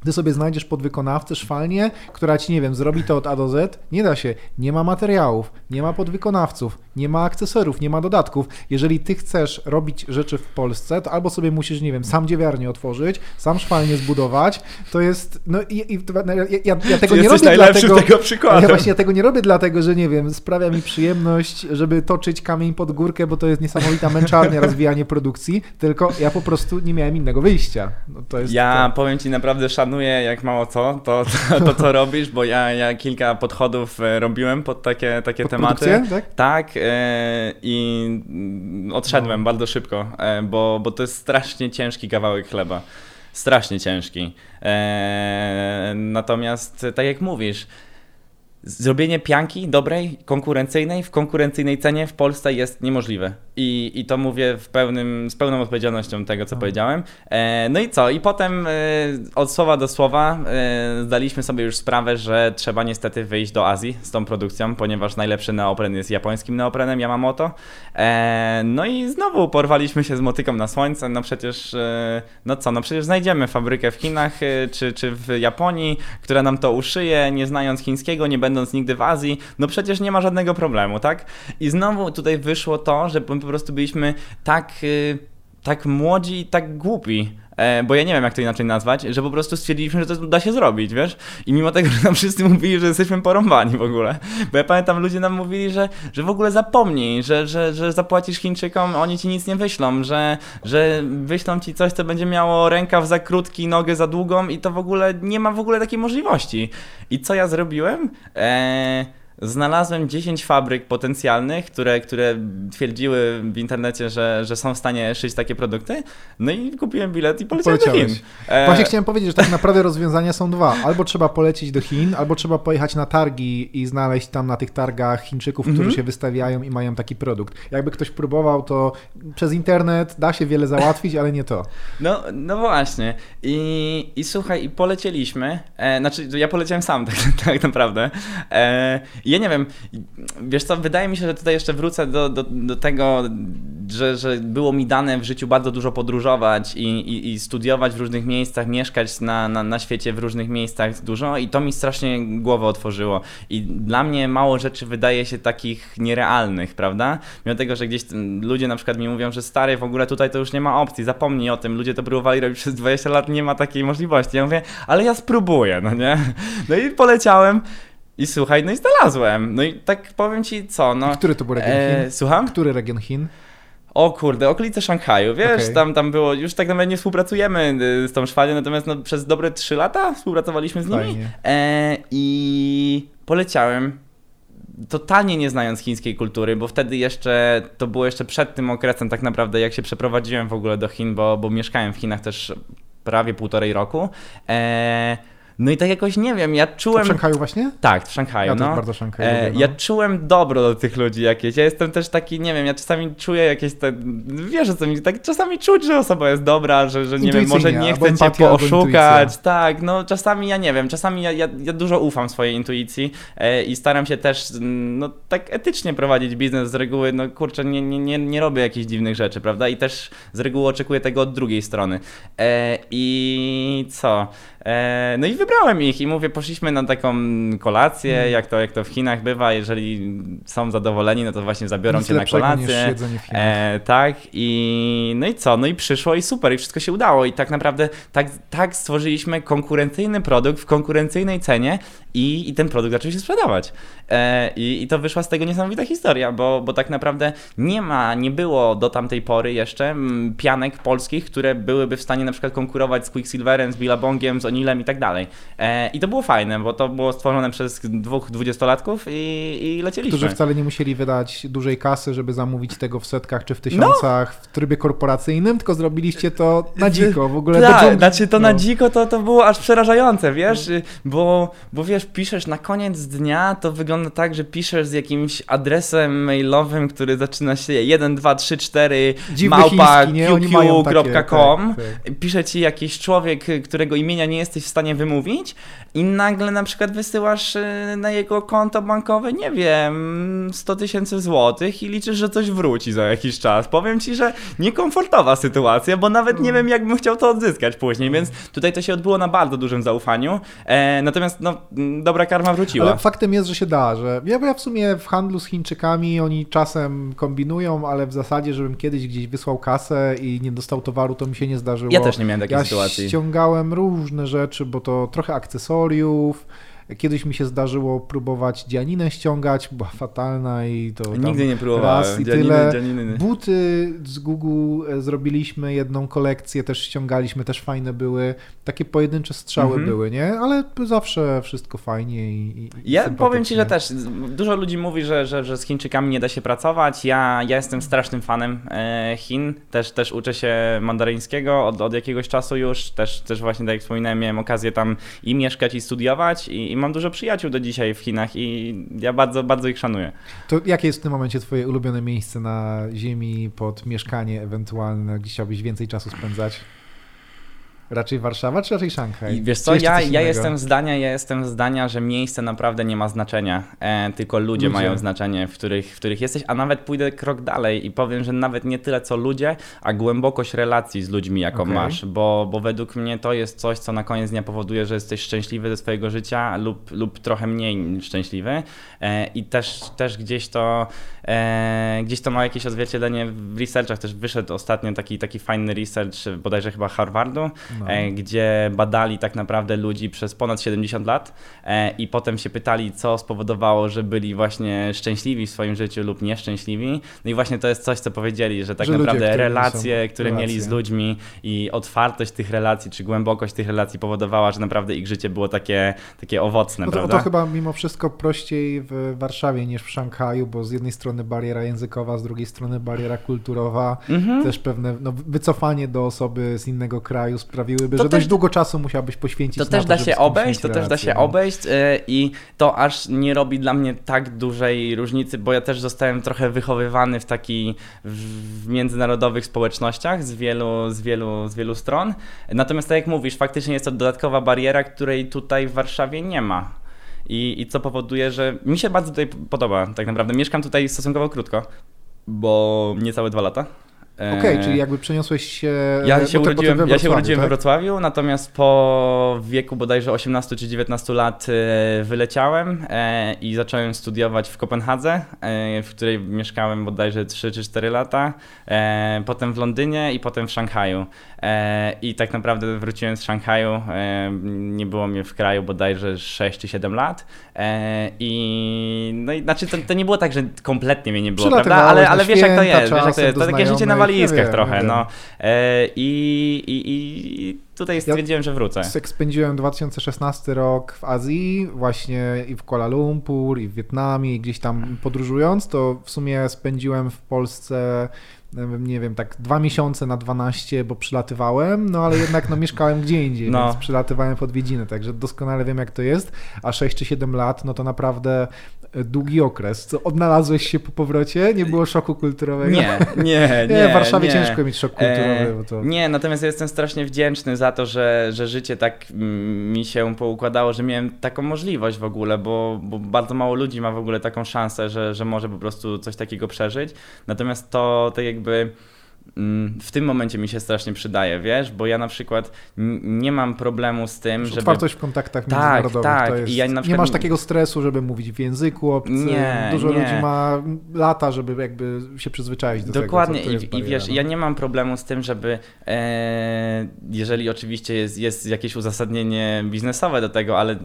ty sobie znajdziesz podwykonawcę szwalnię, która ci, nie wiem, zrobi to od A do Z. Nie da się. Nie ma materiałów, nie ma podwykonawców, nie ma akcesorów, nie ma dodatków. Jeżeli ty chcesz robić rzeczy w Polsce, to albo sobie musisz, nie wiem, sam dziewiarnię otworzyć, sam szwalnię zbudować. To jest, no i, i no, ja, ja, ja, tego ty nie robię dlatego, tego przykładem. Ja właśnie ja tego nie robię dlatego, że nie wiem, sprawia mi przyjemność, żeby toczyć kamień pod górkę, bo to jest niesamowita męczarnia rozwijanie produkcji, tylko ja po prostu nie miałem innego wyjścia. No, to jest ja to. powiem ci naprawdę szanuję szanuję jak mało co, to, to, to co robisz, bo ja, ja kilka podchodów e, robiłem pod takie, takie pod tematy. Tak, tak e, i odszedłem no. bardzo szybko, e, bo, bo to jest strasznie ciężki kawałek chleba strasznie ciężki. Eee, natomiast, tak jak mówisz, zrobienie pianki dobrej, konkurencyjnej, w konkurencyjnej cenie w Polsce jest niemożliwe. I, i to mówię w pełnym, z pełną odpowiedzialnością tego, co powiedziałem. E, no i co? I potem e, od słowa do słowa e, zdaliśmy sobie już sprawę, że trzeba niestety wyjść do Azji z tą produkcją, ponieważ najlepszy neopren jest japońskim neoprenem Yamamoto. E, no i znowu porwaliśmy się z motyką na słońce. No przecież, e, no co? No przecież znajdziemy fabrykę w Chinach e, czy, czy w Japonii, która nam to uszyje, nie znając chińskiego, nie będąc nigdy w Azji. No przecież nie ma żadnego problemu, tak? I znowu tutaj wyszło to, że po prostu byliśmy tak, y, tak młodzi i tak głupi, e, bo ja nie wiem jak to inaczej nazwać, że po prostu stwierdziliśmy, że to da się zrobić, wiesz? I mimo tego, że nam wszyscy mówili, że jesteśmy porąbani w ogóle, bo ja pamiętam, ludzie nam mówili, że, że w ogóle zapomnij, że, że, że zapłacisz Chińczykom, oni ci nic nie wyślą, że, że wyślą ci coś, co będzie miało rękaw za krótki, nogę za długą i to w ogóle nie ma w ogóle takiej możliwości. I co ja zrobiłem? Eee znalazłem 10 fabryk potencjalnych, które, które twierdziły w internecie, że, że są w stanie szyć takie produkty. No i kupiłem bilet i poleciałem do Chin. E... Właśnie chciałem powiedzieć, że tak naprawdę rozwiązania są dwa. Albo trzeba polecieć do Chin, albo trzeba pojechać na targi i znaleźć tam na tych targach Chińczyków, którzy -hmm. się wystawiają i mają taki produkt. Jakby ktoś próbował, to przez internet da się wiele załatwić, ale nie to. No, no właśnie. I, i słuchaj, i polecieliśmy. E, znaczy, ja poleciałem sam <laughs> tak, tak naprawdę. E, ja nie wiem, wiesz co, wydaje mi się, że tutaj jeszcze wrócę do, do, do tego, że, że było mi dane w życiu bardzo dużo podróżować i, i, i studiować w różnych miejscach, mieszkać na, na, na świecie w różnych miejscach dużo i to mi strasznie głowę otworzyło. I dla mnie mało rzeczy wydaje się takich nierealnych, prawda? Mimo tego, że gdzieś ludzie na przykład mi mówią, że stary, w ogóle tutaj to już nie ma opcji, zapomnij o tym, ludzie to próbowali robić przez 20 lat, nie ma takiej możliwości. Ja mówię, ale ja spróbuję, no nie? No i poleciałem. I słuchaj, no i znalazłem. No i tak powiem ci co, no. Który to był region e, Chin? Słucham? Który region Chin? O kurde, okolice Szanghaju, wiesz, okay. tam, tam było, już tak nawet nie współpracujemy y, z tą szwalią, natomiast no, przez dobre 3 lata współpracowaliśmy z nimi e, i poleciałem totalnie nie znając chińskiej kultury, bo wtedy jeszcze, to było jeszcze przed tym okresem tak naprawdę, jak się przeprowadziłem w ogóle do Chin, bo, bo mieszkałem w Chinach też prawie półtorej roku. E, no i tak jakoś nie wiem, ja czułem. To w Szanghaju właśnie? Tak, w Szanghaju. Ja no. bardzo Szanghaju. E, no. Ja czułem dobro do tych ludzi jakieś. Ja jestem też taki, nie wiem, ja czasami czuję jakieś te. Wiesz co mi, tak czasami czuć, że osoba jest dobra, że, że nie wiem, może nie chce cię pooszukać. Tak, no czasami ja nie wiem, czasami ja, ja, ja dużo ufam swojej intuicji e, i staram się też no tak etycznie prowadzić biznes z reguły. No kurczę, nie, nie, nie, nie robię jakichś dziwnych rzeczy, prawda? I też z reguły oczekuję tego od drugiej strony. E, I co? E, no i wybrałem ich i mówię, poszliśmy na taką kolację, hmm. jak, to, jak to w Chinach bywa, jeżeli są zadowoleni, no to właśnie zabiorą Nic cię na kolację. E, tak, i no i co? No i przyszło i super, i wszystko się udało. I tak naprawdę tak, tak stworzyliśmy konkurencyjny produkt w konkurencyjnej cenie i, i ten produkt zaczął się sprzedawać. E, i, I to wyszła z tego niesamowita historia, bo, bo tak naprawdę nie ma, nie było do tamtej pory jeszcze pianek polskich, które byłyby w stanie na przykład konkurować z Quicksilverem, z Billabongiem, z Onilem i tak dalej. E, I to było fajne, bo to było stworzone przez dwóch dwudziestolatków i, i lecieliśmy. Którzy wcale nie musieli wydać dużej kasy, żeby zamówić tego w setkach czy w tysiącach no. w trybie korporacyjnym, tylko zrobiliście to na dziko, w ogóle. Tak, znaczy to no. na dziko to, to było aż przerażające, wiesz, bo, bo wiesz, piszesz na koniec dnia, to wygląda tak, że piszesz z jakimś adresem mailowym, który zaczyna się 1, 2, 3, 4 małpa qq.com. Tak, tak. Pisze ci jakiś człowiek, którego imienia nie jesteś w stanie wymówić i nagle na przykład wysyłasz y, na jego konto bankowe, nie wiem, 100 tysięcy złotych i liczysz, że coś wróci za jakiś czas. Powiem ci, że niekomfortowa sytuacja, bo nawet nie mm. wiem, jakbym chciał to odzyskać później, więc tutaj to się odbyło na bardzo dużym zaufaniu. E, natomiast no, dobra karma wróciła. Ale faktem jest, że się da, że ja, ja w sumie w handlu z Chińczykami oni czasem kombinują, ale w zasadzie, żebym kiedyś gdzieś wysłał kasę i nie dostał towaru, to mi się nie zdarzyło. Ja też nie miałem takiej ja sytuacji. ściągałem różne rzeczy, bo to trochę akcesoriów, Kiedyś mi się zdarzyło próbować dzianinę ściągać, była fatalna i to Nigdy nie próbowałem. Raz i dzianiny, tyle. Dzianiny. Buty z Google e, zrobiliśmy jedną kolekcję, też ściągaliśmy, też fajne były. Takie pojedyncze strzały mhm. były, nie? Ale zawsze wszystko fajnie i, i Ja powiem Ci, że też dużo ludzi mówi, że, że, że z Chińczykami nie da się pracować. Ja, ja jestem strasznym fanem e, Chin. Też, też uczę się mandaryńskiego od, od jakiegoś czasu już. Też, też właśnie, tak jak wspominałem, miałem okazję tam i mieszkać, i studiować. I, mam dużo przyjaciół do dzisiaj w Chinach i ja bardzo, bardzo ich szanuję. To jakie jest w tym momencie Twoje ulubione miejsce na Ziemi pod mieszkanie ewentualne, gdzie chciałbyś więcej czasu spędzać? Raczej Warszawa, czy raczej Szanghaj? I wiesz co, ja, ja jestem zdania, ja jestem zdania, że miejsce naprawdę nie ma znaczenia, e, tylko ludzie, ludzie, mają znaczenie, w których, w których jesteś, a nawet pójdę krok dalej i powiem, że nawet nie tyle co ludzie, a głębokość relacji z ludźmi, jaką okay. masz, bo, bo według mnie to jest coś, co na koniec dnia powoduje, że jesteś szczęśliwy ze swojego życia lub, lub trochę mniej szczęśliwy e, i też, też gdzieś to e, gdzieś to ma jakieś odzwierciedlenie w researchach, też wyszedł ostatnio taki, taki fajny research, bodajże chyba Harvardu, no. E, gdzie badali tak naprawdę ludzi przez ponad 70 lat e, i potem się pytali, co spowodowało, że byli właśnie szczęśliwi w swoim życiu lub nieszczęśliwi. No i właśnie to jest coś, co powiedzieli, że tak że naprawdę ludzie, relacje, które relacje. mieli z ludźmi i otwartość tych relacji, czy głębokość tych relacji powodowała, że naprawdę ich życie było takie, takie owocne, no to, prawda? To chyba mimo wszystko prościej w Warszawie niż w Szanghaju, bo z jednej strony bariera językowa, z drugiej strony bariera kulturowa, mhm. też pewne no, wycofanie do osoby z innego kraju sprawiłyby, to że też, dość długo czasu musiałbyś poświęcić to na też to, da się obejść, To też da się no. obejść yy, i to aż nie robi dla mnie tak dużej różnicy, bo ja też zostałem trochę wychowywany w taki w międzynarodowych społecznościach z wielu, z wielu, z wielu stron. Natomiast tak jak mówisz, faktycznie jest to dodatkowa bariera, której tutaj w Warszawie nie ma. I, I co powoduje, że mi się bardzo tutaj podoba tak naprawdę. Mieszkam tutaj stosunkowo krótko, bo niecałe dwa lata. Okej, okay, czyli jakby przeniosłeś się. Ja się urodziłem, ja się urodziłem tak? we Wrocławiu, natomiast po wieku bodajże 18 czy 19 lat e, wyleciałem e, i zacząłem studiować w Kopenhadze, e, w której mieszkałem bodajże 3 czy 4 lata, potem w Londynie i potem w Szanghaju. I tak naprawdę wróciłem z Szanghaju, nie było mnie w kraju bodajże 6 czy 7 lat. I no i znaczy to, to nie było tak, że kompletnie mnie nie było, prawda? Ale, ale wiesz jak to jest, wiesz jak to jest. To takie życie na walizkach trochę, no. E, I, i, I tutaj stwierdziłem, ja że wrócę. Jak spędziłem 2016 rok w Azji, właśnie i w Kuala Lumpur, i w Wietnamie, i gdzieś tam podróżując, to w sumie spędziłem w Polsce nie wiem, tak dwa miesiące na 12, bo przylatywałem, no ale jednak no, mieszkałem gdzie indziej, <laughs> no. więc przylatywałem w odwiedziny, także doskonale wiem jak to jest, a 6 czy 7 lat, no to naprawdę długi okres. Co, odnalazłeś się po powrocie? Nie było szoku kulturowego? Nie, nie, <laughs> nie. w Warszawie nie. ciężko mieć szok kulturowy. E, to... Nie, natomiast ja jestem strasznie wdzięczny za to, że, że życie tak mi się poukładało, że miałem taką możliwość w ogóle, bo, bo bardzo mało ludzi ma w ogóle taką szansę, że, że może po prostu coś takiego przeżyć. Natomiast to tak jakby w tym momencie mi się strasznie przydaje, wiesz, bo ja na przykład nie mam problemu z tym, żeby... Otwartość w kontaktach tak, międzynarodowych, tak, tak. Jest... Ja przykład... Nie masz takiego stresu, żeby mówić w języku obcym, nie, dużo nie. ludzi ma lata, żeby jakby się przyzwyczaić do Dokładnie. tego. Dokładnie I, i wiesz, no. ja nie mam problemu z tym, żeby e, jeżeli oczywiście jest, jest jakieś uzasadnienie biznesowe do tego, ale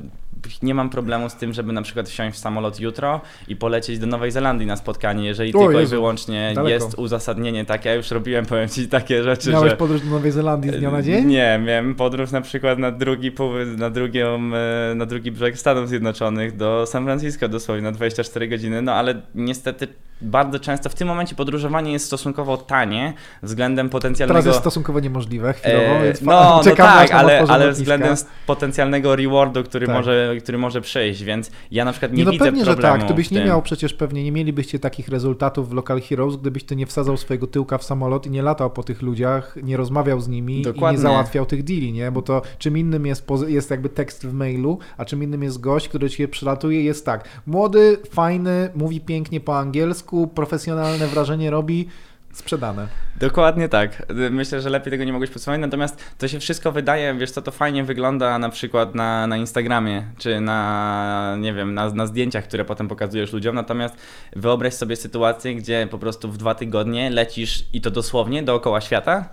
nie mam problemu z tym, żeby na przykład wsiąść w samolot jutro i polecieć do Nowej Zelandii na spotkanie, jeżeli o, tylko Jezu, i wyłącznie daleko. jest uzasadnienie takie. Ja już robiłem, powiem Ci, takie rzeczy, Miałeś że... podróż do Nowej Zelandii z dnia na dzień? Nie, miałem podróż na przykład na drugi, na, drugią, e, na drugi brzeg Stanów Zjednoczonych do San Francisco dosłownie na 24 godziny, no ale niestety bardzo często w tym momencie podróżowanie jest stosunkowo tanie względem potencjalnego... Teraz jest stosunkowo niemożliwe chwilowo, e, więc no, <laughs> no tak, ale, ale względem potencjalnego rewardu, który, tak. może, który może przyjść, więc ja na przykład nie, nie no widzę pewnie, problemu że tak, tu byś nie miał przecież pewnie, nie mielibyście takich rezultatów w Local Heroes, gdybyś ty nie wsadzał swojego tyłka w samolot i nie latał po tych ludziach, nie rozmawiał z nimi Dokładnie. i nie załatwiał tych deali, nie? Bo to czym innym jest, jest jakby tekst w mailu, a czym innym jest gość, który cię przylatuje jest tak, młody, fajny, mówi pięknie po angielsku, profesjonalne wrażenie robi, sprzedane. Dokładnie tak. Myślę, że lepiej tego nie mogłeś podsumować, natomiast to się wszystko wydaje, wiesz co, to fajnie wygląda na przykład na, na Instagramie, czy na, nie wiem, na, na zdjęciach, które potem pokazujesz ludziom, natomiast wyobraź sobie sytuację, gdzie po prostu w dwa tygodnie lecisz i to dosłownie dookoła świata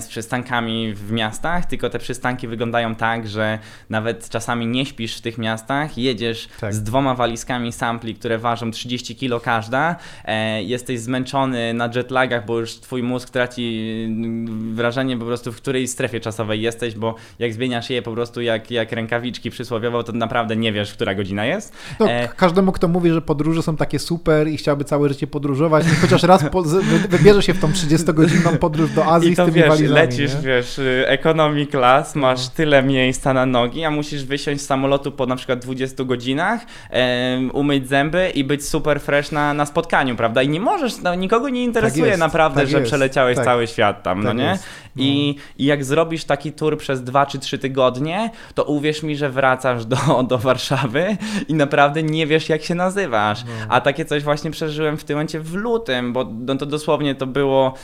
z przystankami w miastach, tylko te przystanki wyglądają tak, że nawet czasami nie śpisz w tych miastach, jedziesz tak. z dwoma walizkami sampli, które ważą 30 kilo każda, e, jesteś zmęczony na jetlagach, bo już twój mózg traci mm, wrażenie po prostu, w której strefie czasowej jesteś, bo jak zmieniasz je po prostu jak, jak rękawiczki przysłowiowo, to naprawdę nie wiesz, która godzina jest. No, e... Każdemu, kto mówi, że podróże są takie super i chciałby całe życie podróżować, chociaż raz po, wybierze się w tą 30-godzinną podróż do Azji z tymi wiesz, lecisz, nie? wiesz, y, economy class, no. masz tyle miejsca na nogi, a musisz wysiąść z samolotu po na przykład 20 godzinach, um, umyć zęby i być super fresh na, na spotkaniu, prawda? I nie możesz, no, nikogo nie interesuje tak jest, naprawdę, tak że jest, przeleciałeś tak, cały świat tam, no tak nie? No. I, I jak zrobisz taki tour przez 2 czy 3 tygodnie, to uwierz mi, że wracasz do, <laughs> do Warszawy i naprawdę nie wiesz, jak się nazywasz. No. A takie coś właśnie przeżyłem w tym momencie w lutym, bo no to dosłownie to było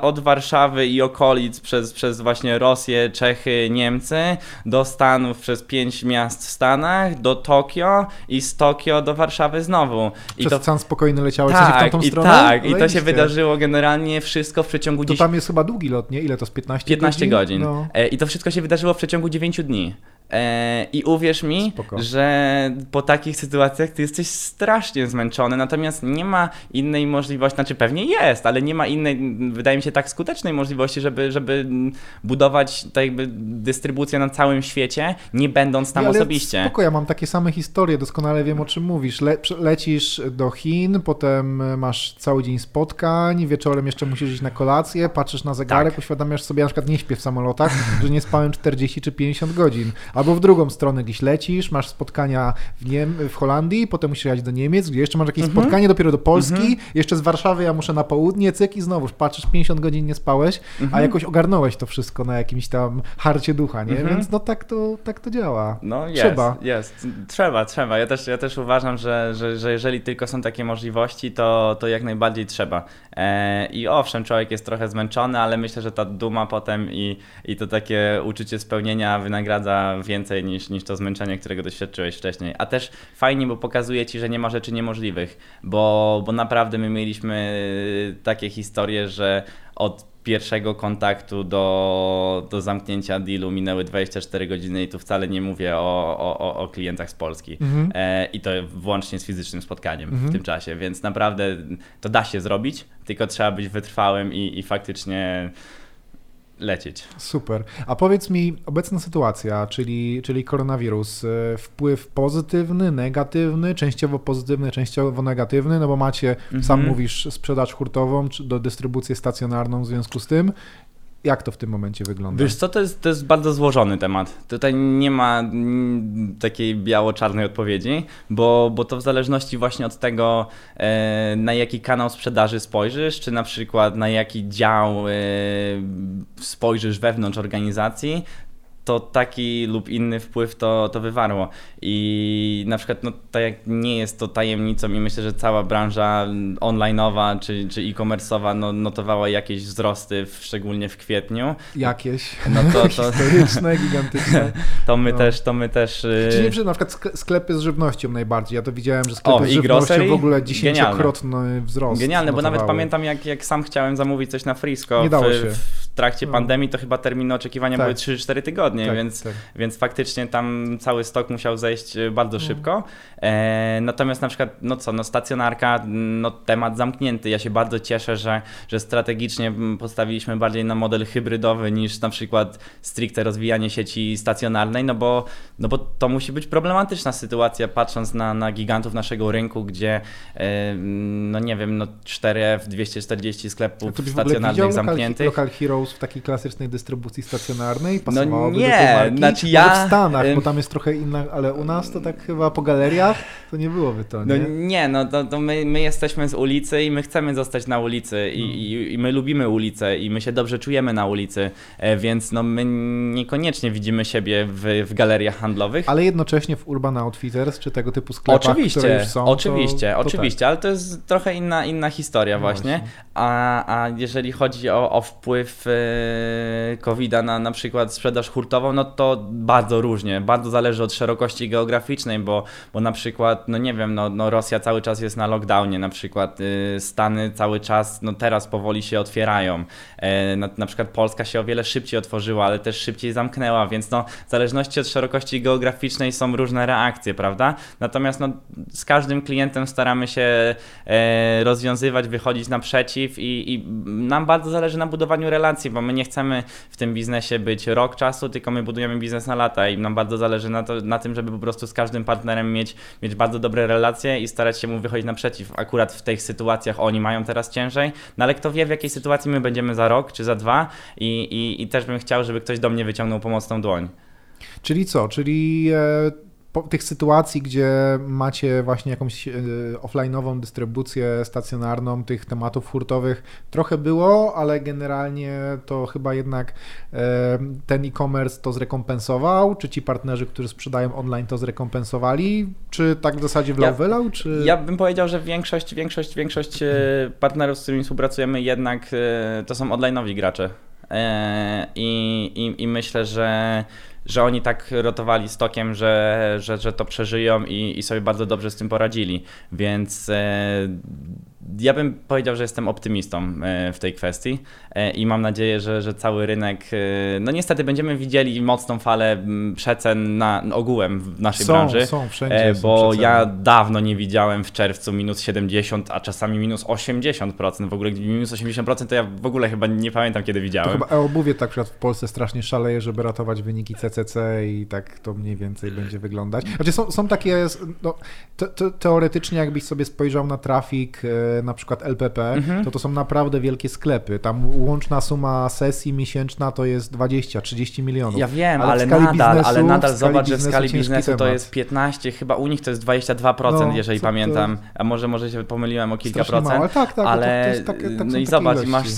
od Warszawy i okolic przez, przez właśnie Rosję, Czechy, Niemcy do Stanów przez pięć miast w Stanach, do Tokio i z Tokio do Warszawy znowu. I przez to Stan spokojny leciałeś tak, w tamtą i stronę? Tak, i to się wydarzyło generalnie wszystko w przeciągu... To tam jest chyba długi lot, nie? Ile to jest? 15, 15 godzin? godzin. No. E, I to wszystko się wydarzyło w przeciągu 9 dni. E, I uwierz mi, Spoko. że po takich sytuacjach ty jesteś strasznie zmęczony, natomiast nie ma innej możliwości, znaczy pewnie jest, ale nie ma innej, wydaje mi się, tak skutecznej możliwości, żeby, żeby budować tak jakby dystrybucję na całym świecie, nie będąc tam ale osobiście. Spoko, ja mam takie same historie, doskonale wiem o czym mówisz. Le lecisz do Chin, potem masz cały dzień spotkań, wieczorem jeszcze musisz iść na kolację, patrzysz na zegarek, tak. uświadamiasz sobie, na przykład nie śpię w samolotach, że nie spałem 40 czy 50 godzin. Albo w drugą stronę gdzieś lecisz, masz spotkania w, Niem w Holandii, potem musisz jechać do Niemiec, gdzie jeszcze masz jakieś mhm. spotkanie dopiero do Polski, mhm. jeszcze z Warszawy ja muszę na południe, cyk i znowu patrzysz, 50 godzin nie spałeś, a mhm. jakoś ogarnąłeś to wszystko na jakimś tam harcie ducha, nie? Więc no tak to, tak to działa. No jest, trzeba. jest. Trzeba, trzeba. Ja też, ja też uważam, że, że, że jeżeli tylko są takie możliwości, to, to jak najbardziej trzeba. E, I owszem, człowiek jest trochę zmęczony, ale myślę, że ta duma potem i, i to takie uczucie spełnienia wynagradza więcej niż, niż to zmęczenie, którego doświadczyłeś wcześniej. A też fajnie, bo pokazuje ci, że nie ma rzeczy niemożliwych, bo, bo naprawdę my mieliśmy takie historie, że od pierwszego kontaktu do, do zamknięcia dealu minęły 24 godziny i tu wcale nie mówię o, o, o klientach z Polski. Mhm. E, I to włącznie z fizycznym spotkaniem mhm. w tym czasie, więc naprawdę to da się zrobić, tylko trzeba być wytrwałym i, i faktycznie lecieć. Super. A powiedz mi, obecna sytuacja, czyli, czyli koronawirus, e, wpływ pozytywny, negatywny, częściowo pozytywny, częściowo negatywny, no bo macie, mhm. sam mówisz, sprzedaż hurtową, czy do dystrybucję stacjonarną w związku z tym. Jak to w tym momencie wygląda? Wiesz co, to jest, to jest bardzo złożony temat. Tutaj nie ma takiej biało-czarnej odpowiedzi, bo, bo to w zależności właśnie od tego, e, na jaki kanał sprzedaży spojrzysz, czy na przykład na jaki dział e, spojrzysz wewnątrz organizacji, to taki lub inny wpływ to, to wywarło. I na przykład, no tak jak nie jest to tajemnicą i myślę, że cała branża online'owa czy, czy e-commerce'owa no, notowała jakieś wzrosty, w, szczególnie w kwietniu. Jakieś? No to, to... Historyczne, gigantyczne. <laughs> to my no. też, to my też... Czyli y, na przykład sklepy z żywnością najbardziej. Ja to widziałem, że sklepy o, z żywnością w ogóle dziesięciokrotny wzrost. Genialne, bo nawet pamiętam jak, jak sam chciałem zamówić coś na Frisco w, w trakcie no. pandemii, to chyba terminy oczekiwania tak. były 3-4 tygodnie, tak, więc, tak. więc faktycznie tam cały stok musiał zejść e, bardzo no. szybko. E, natomiast na przykład, no co, no stacjonarka, no temat zamknięty. Ja się bardzo cieszę, że, że strategicznie postawiliśmy bardziej na model hybrydowy niż na przykład stricte rozwijanie sieci stacjonarnej, no bo, no bo to musi być problematyczna sytuacja, patrząc na, na gigantów naszego rynku, gdzie e, no nie wiem, no 4F, 240 sklepów stacjonarnych zamkniętych. Local Heroes w takiej klasycznej dystrybucji stacjonarnej? Pasowałoby no nie, do znaczy ja... Może w Stanach, bo tam jest trochę inna, ale u nas to tak chyba po galeriach to nie byłoby to, nie? No nie, no to, to my, my jesteśmy z ulicy i my chcemy zostać na ulicy i, hmm. i, i, my lubimy ulicę i my się dobrze czujemy na ulicy, e, więc no my niekoniecznie widzimy siebie w, w galeriach handlowych. Ale jednocześnie w Urban Outfitters czy tego typu sklepach, oczywiście, które już są, Oczywiście, to, to oczywiście, tak. ale to jest trochę inna, inna historia no właśnie. właśnie. A, a jeżeli chodzi o, o wpływ e, COVID-a na na przykład sprzedaż hurtową, no to bardzo różnie, bardzo zależy od szerokości geograficznej, bo, bo na przykład, no nie wiem, no, no Rosja cały czas jest na lockdownie, na przykład y, Stany cały czas, no teraz powoli się otwierają, e, na, na przykład Polska się o wiele szybciej otworzyła, ale też szybciej zamknęła, więc no w zależności od szerokości geograficznej są różne reakcje, prawda? Natomiast no, z każdym klientem staramy się e, rozwiązywać, wychodzić naprzeciw i, i nam bardzo zależy na budowaniu relacji, bo my nie chcemy w tym biznesie być rok czasu, tylko my budujemy biznes na lata i nam bardzo zależy na, to, na tym, żeby po prostu z każdym partnerem mieć, mieć bardzo dobre relacje i starać się mu wychodzić naprzeciw. Akurat w tych sytuacjach oni mają teraz ciężej, no ale kto wie w jakiej sytuacji my będziemy za rok czy za dwa i, i, i też bym chciał, żeby ktoś do mnie wyciągnął pomocną dłoń. Czyli co? Czyli e, po, tych sytuacji, gdzie macie właśnie jakąś e, offline'ową dystrybucję stacjonarną tych tematów hurtowych, trochę było, ale generalnie to chyba jednak e, ten e-commerce to zrekompensował? Czy ci partnerzy, którzy sprzedają online to zrekompensowali? Czy tak w zasadzie wlał ja, wylał? Czy... Ja bym powiedział, że większość, większość, większość e, partnerów, z którymi współpracujemy jednak to są online'owi gracze. I, i, I myślę, że że oni tak rotowali stokiem, że, że, że to przeżyją i, i sobie bardzo dobrze z tym poradzili. Więc e, ja bym powiedział, że jestem optymistą e, w tej kwestii e, i mam nadzieję, że, że cały rynek, e, no niestety będziemy widzieli mocną falę przecen na ogółem w naszej są, branży. Są, wszędzie Bo ja dawno nie widziałem w czerwcu minus 70, a czasami minus 80%. W ogóle minus 80% to ja w ogóle chyba nie pamiętam kiedy widziałem. To chyba e-obuwie tak przykład w Polsce strasznie szaleje, żeby ratować wyniki CCC i tak to mniej więcej będzie wyglądać. Znaczy są, są takie, no, te, te, teoretycznie jakbyś sobie spojrzał na trafik na przykład LPP, mhm. to to są naprawdę wielkie sklepy. Tam łączna suma sesji miesięczna to jest 20-30 milionów. Ja wiem, ale, ale nadal, biznesu, ale nadal zobacz, że w skali biznesu to jest 15, chyba u nich to jest 22%, no, jeżeli pamiętam, a może, może się pomyliłem o kilka procent. Mało, ale tak, tak, ale to, to jest takie, tak no i zobacz, ilości. masz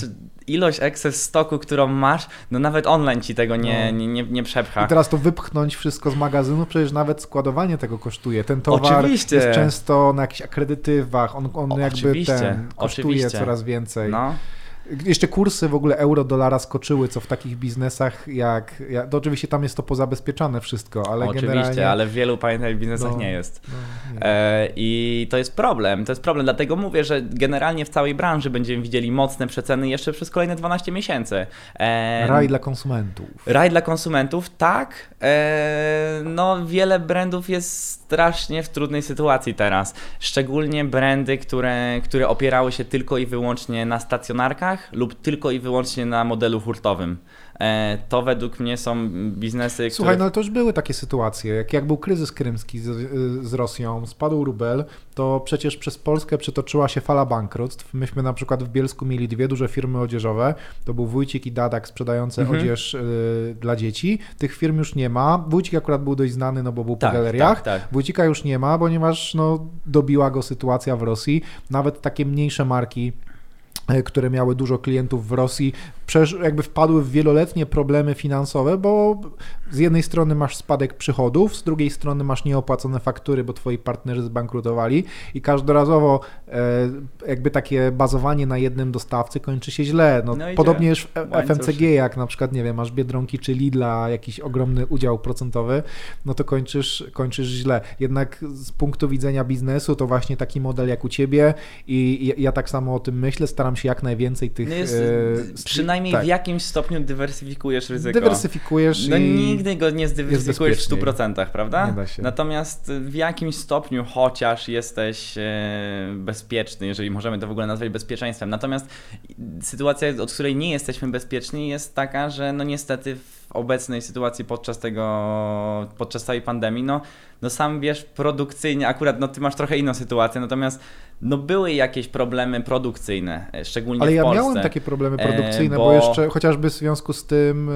ilość excess stoku, którą masz, no nawet online ci tego nie, no. nie, nie, nie przepcha. I teraz to wypchnąć wszystko z magazynu, przecież nawet składowanie tego kosztuje. Ten towar Oczywiście. jest często na jakichś akredytywach, on, on jakby ten kosztuje Oczywiście. coraz więcej. No. Jeszcze kursy w ogóle euro-dolara skoczyły, co w takich biznesach jak, jak... To oczywiście tam jest to pozabezpieczane wszystko, ale Oczywiście, generalnie... ale w wielu pamiętaj biznesach no, nie jest. No, nie. E, I to jest problem, to jest problem, dlatego mówię, że generalnie w całej branży będziemy widzieli mocne przeceny jeszcze przez kolejne 12 miesięcy. E, raj dla konsumentów. Raj dla konsumentów, tak. E, no wiele brandów jest strasznie w trudnej sytuacji teraz. Szczególnie brandy, które, które opierały się tylko i wyłącznie na stacjonarkach, lub tylko i wyłącznie na modelu hurtowym. E, to według mnie są biznesy, Słuchaj, które... no ale to już były takie sytuacje. Jak, jak był kryzys krymski z, z Rosją, spadł rubel, to przecież przez Polskę przetoczyła się fala bankructw. Myśmy na przykład w Bielsku mieli dwie duże firmy odzieżowe. To był Wójcik i Dadak sprzedające mhm. odzież y, dla dzieci. Tych firm już nie ma. Wójcik akurat był dość znany, no bo był tak, po galeriach. Tak, tak. Wójcika już nie ma, ponieważ no, dobiła go sytuacja w Rosji. Nawet takie mniejsze marki które miały dużo klientów w Rosji, jakby wpadły w wieloletnie problemy finansowe, bo z jednej strony masz spadek przychodów, z drugiej strony masz nieopłacone faktury, bo twoi partnerzy zbankrutowali i każdorazowo e, jakby takie bazowanie na jednym dostawcy kończy się źle. No, no podobnie już w FMCG, jak na przykład, nie wiem, masz Biedronki czy Lidla, jakiś ogromny udział procentowy, no to kończysz, kończysz źle. Jednak z punktu widzenia biznesu to właśnie taki model jak u ciebie i ja tak samo o tym myślę, staram się jak najwięcej tych... No jest, e, przynajmniej tak. w jakimś stopniu dywersyfikujesz ryzyko. Dywersyfikujesz no, i nigdy go nie zdywersyfikujesz w 100%, prawda? Nie da się. Natomiast w jakimś stopniu chociaż jesteś e, bezpieczny, jeżeli możemy to w ogóle nazwać bezpieczeństwem. Natomiast sytuacja, od której nie jesteśmy bezpieczni jest taka, że no niestety w obecnej sytuacji podczas tego, podczas całej pandemii, no, no sam wiesz, produkcyjnie, akurat no ty masz trochę inną sytuację, natomiast no były jakieś problemy produkcyjne, e, szczególnie Ale w ja Polsce. miałem takie problemy e, produkcyjne, bo... bo... jeszcze chociażby w związku z tym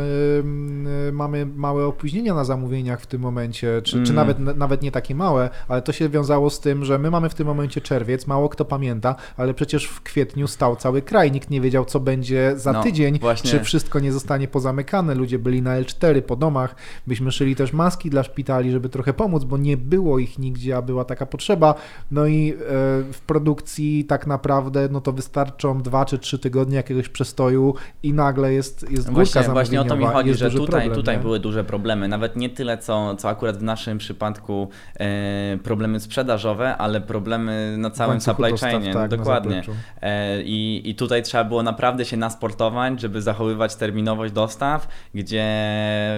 yy, mamy małe opóźnienia na zamówieniach w tym momencie, czy, mm. czy nawet, nawet nie takie małe, ale to się wiązało z tym, że my mamy w tym momencie czerwiec, mało kto pamięta, ale przecież w kwietniu stał cały kraj, nikt nie wiedział co będzie za no, tydzień, właśnie. czy wszystko nie zostanie pozamykane, ludzie byli na L4 po domach, byśmy szyli też maski dla szpitali, żeby trochę pomóc, bo nie było ich nigdzie, a była taka potrzeba. No i e, w produkcji tak naprawdę no to wystarczą dwa czy trzy tygodnie jakiegoś przestoju i nagle jest, jest właśnie, właśnie o to mi chodzi, że tutaj, problem, tutaj były duże problemy. Nawet nie tyle, co, co akurat w naszym przypadku e, problemy sprzedażowe, ale problemy na całym supply chainie. Tak, Dokładnie. E, i, I tutaj trzeba było naprawdę się nasportować, żeby zachowywać terminowość dostaw, gdzie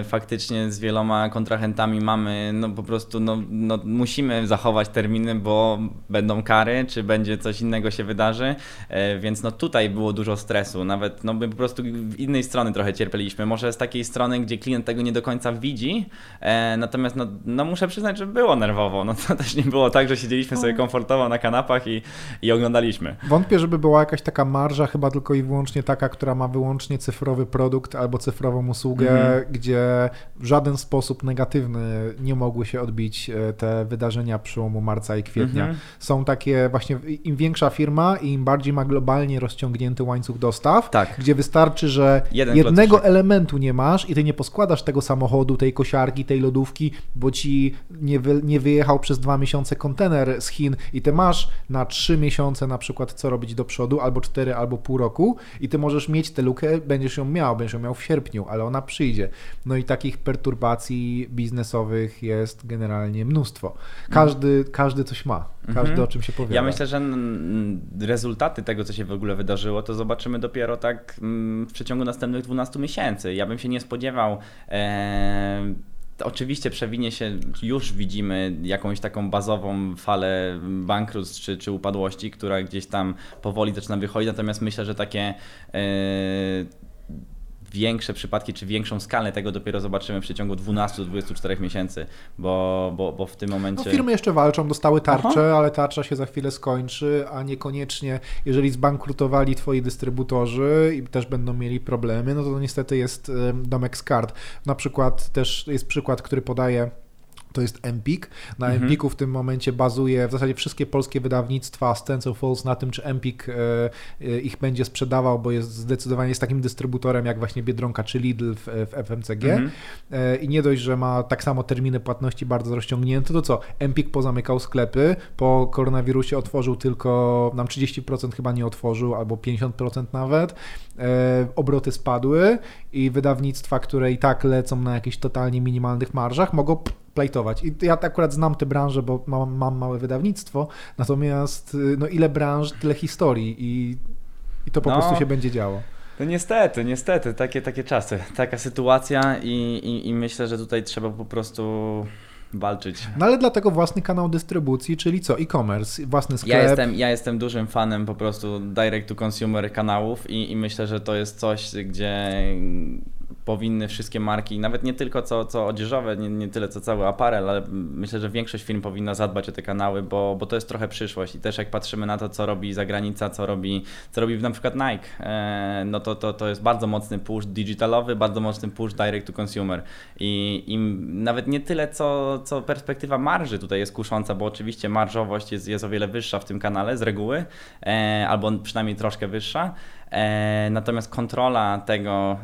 faktycznie z wieloma kontrahentami mamy, no po prostu no, no, musimy zachować terminy, bo będą kary, czy będzie coś innego się wydarzy, e, więc no tutaj było dużo stresu, nawet no my po prostu w innej strony trochę cierpieliśmy, może z takiej strony, gdzie klient tego nie do końca widzi, e, natomiast no, no muszę przyznać, że było nerwowo, no to też nie było tak, że siedzieliśmy sobie komfortowo na kanapach i, i oglądaliśmy. Wątpię, żeby była jakaś taka marża, chyba tylko i wyłącznie taka, która ma wyłącznie cyfrowy produkt albo cyfrową usługę, mhm. gdzie w żaden sposób negatywny nie mogły się odbić e, te wydarzenia przełomu marca i kwietnia. Mhm. Są takie właśnie, im większa firma i im bardziej ma globalnie rozciągnięty łańcuch dostaw, tak. gdzie wystarczy, że Jeden jednego elementu nie masz i ty nie poskładasz tego samochodu, tej kosiarki, tej lodówki, bo ci nie, wy, nie wyjechał przez dwa miesiące kontener z Chin i ty masz na trzy miesiące na przykład co robić do przodu, albo cztery, albo pół roku i ty możesz mieć tę lukę, będziesz ją miał, będziesz ją miał w sierpniu, ale ona przyjdzie. No i takich perturbacji biznesowych jest generalnie mnóstwo. Każdy, każdy coś ma, każdy mhm. o czym się powiada. Ja myślę, że rezultaty tego, co się w ogóle wydarzyło, to zobaczymy dopiero tak mm, w przeciągu następnych 12 miesięcy. Ja bym się nie spodziewał. E, oczywiście przewinie się, już widzimy jakąś taką bazową falę bankructw czy, czy upadłości, która gdzieś tam powoli zaczyna wychodzić, natomiast myślę, że takie yy, większe przypadki, czy większą skalę tego dopiero zobaczymy w przeciągu 12-24 miesięcy, bo, bo, bo w tym momencie... No, firmy jeszcze walczą, dostały tarczę, Aha. ale tarcza się za chwilę skończy, a niekoniecznie, jeżeli zbankrutowali twoi dystrybutorzy i też będą mieli problemy, no to niestety jest domek z kart. Na przykład też jest przykład, który podaje to jest Empik. Na mhm. Empiku w tym momencie bazuje w zasadzie wszystkie polskie wydawnictwa Stencil Falls na tym, czy Empik e, e, ich będzie sprzedawał, bo jest zdecydowanie jest takim dystrybutorem jak właśnie Biedronka czy Lidl w, w FMCG. Mhm. E, I nie dość, że ma tak samo terminy płatności bardzo rozciągnięte, to co? Empik pozamykał sklepy, po koronawirusie otworzył tylko, nam 30% chyba nie otworzył, albo 50% nawet. Obroty spadły i wydawnictwa, które i tak lecą na jakichś totalnie minimalnych marżach, mogą I ja akurat znam tę branżę, bo mam, mam małe wydawnictwo, natomiast y, no ile branż, tyle historii i, i to po no. prostu się będzie działo. No niestety, niestety, takie, takie czasy, taka sytuacja i, i, i myślę, że tutaj trzeba po prostu walczyć. No ale dlatego własny kanał dystrybucji, czyli co? E-commerce, własny sklep. Ja jestem, ja jestem dużym fanem po prostu direct to consumer kanałów i, i myślę, że to jest coś, gdzie powinny wszystkie marki, nawet nie tylko co, co odzieżowe, nie, nie tyle co cały aparel, ale myślę, że większość firm powinna zadbać o te kanały, bo, bo to jest trochę przyszłość. I też jak patrzymy na to, co robi zagranica, co robi, co robi na przykład Nike, e, no to, to, to jest bardzo mocny push digitalowy, bardzo mocny push direct to consumer. I, i nawet nie tyle co, co perspektywa marży tutaj jest kusząca, bo oczywiście marżowość jest, jest o wiele wyższa w tym kanale z reguły, e, albo przynajmniej troszkę wyższa, E, natomiast kontrola tego,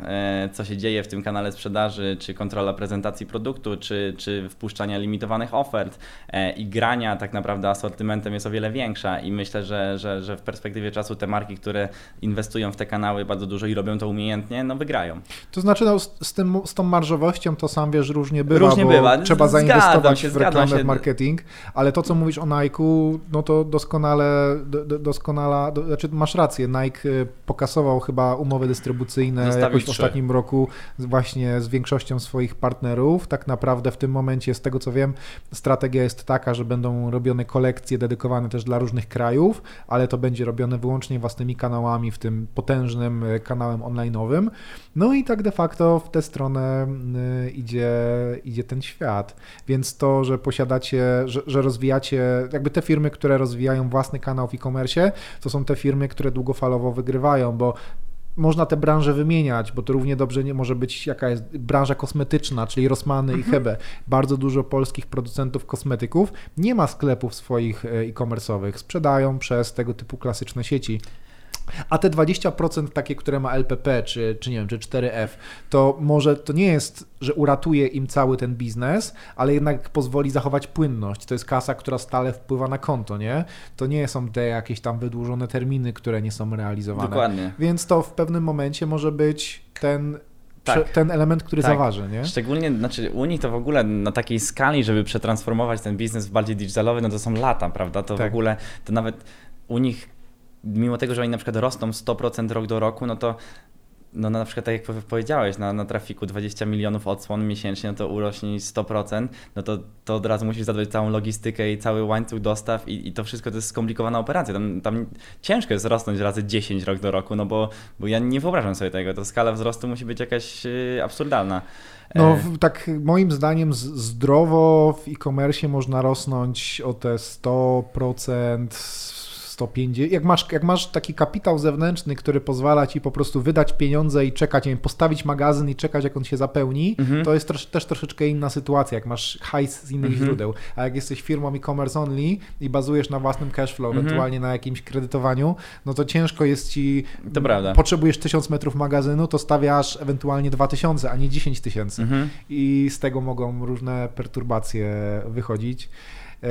co się dzieje w tym kanale sprzedaży, czy kontrola prezentacji produktu, czy, czy wpuszczania limitowanych ofert e, i grania tak naprawdę asortymentem jest o wiele większa. I myślę, że, że, że w perspektywie czasu te marki, które inwestują w te kanały bardzo dużo i robią to umiejętnie, no wygrają. To znaczy no, z, tym, z tą marżowością to sam wiesz, różnie bywa, różnie bywa. trzeba zainwestować się, w reklamę, w marketing, ale to, co mówisz o Nike'u, no to doskonale, do, doskonale, do, znaczy masz rację, Nike pokasował chyba umowy dystrybucyjne Zostawił jakoś w ostatnim roku właśnie z większością swoich partnerów. Tak naprawdę w tym momencie, z tego co wiem, strategia jest taka, że będą robione kolekcje dedykowane też dla różnych krajów, ale to będzie robione wyłącznie własnymi kanałami, w tym potężnym e, kanałem online'owym. No i tak de facto w tę stronę e, idzie, idzie ten świat. Więc to, że posiadacie, że, że rozwijacie, jakby te firmy, które rozwijają własny kanał w e-commerce, to są te firmy, które długofalowo wygrywają bo można te branże wymieniać, bo to równie dobrze nie może być jaka jest branża kosmetyczna, czyli Rossmany mhm. i Hebe. Bardzo dużo polskich producentów kosmetyków nie ma sklepów swoich e, e-commerce'owych, sprzedają przez tego typu klasyczne sieci. A te 20% takie, które ma LPP, czy, czy nie wiem, czy 4F, to może to nie jest, że uratuje im cały ten biznes, ale jednak pozwoli zachować płynność. To jest kasa, która stale wpływa na konto, nie? To nie są te jakieś tam wydłużone terminy, które nie są realizowane. Dokładnie. Więc to w pewnym momencie może być ten tak. ten element, który tak. zaważy, nie? Szczególnie, znaczy u nich to w ogóle na takiej skali, żeby przetransformować ten biznes w bardziej digitalowy, no to są lata, prawda? To tak. w ogóle, to nawet u nich mimo tego, że oni na przykład rosną 100% rok do roku, no to no na przykład tak jak powiedziałeś, na, na trafiku 20 milionów odsłon miesięcznie, no to urośnie 100%, no to, to od razu musisz zadbać całą logistykę i cały łańcuch dostaw i, i to wszystko to jest skomplikowana operacja. Tam, tam ciężko jest rosnąć razy 10 rok do roku, no bo, bo ja nie wyobrażam sobie tego. To skala wzrostu musi być jakaś yy, absurdalna. No e, tak moim zdaniem zdrowo w e-commerce można rosnąć o te 100%, 150, jak masz, jak masz taki kapitał zewnętrzny, który pozwala ci po prostu wydać pieniądze i czekać, nie wiem, postawić magazyn i czekać, jak on się zapełni, mhm. to jest też, też troszeczkę inna sytuacja, jak masz hajs z innych mhm. źródeł. A jak jesteś firmą e-commerce only i bazujesz na własnym cashflow, mhm. ewentualnie na jakimś kredytowaniu, no to ciężko jest ci. To prawda. Potrzebujesz 1000 metrów magazynu, to stawiasz ewentualnie 2000, a nie 10 tysięcy. I z tego mogą różne perturbacje wychodzić. E,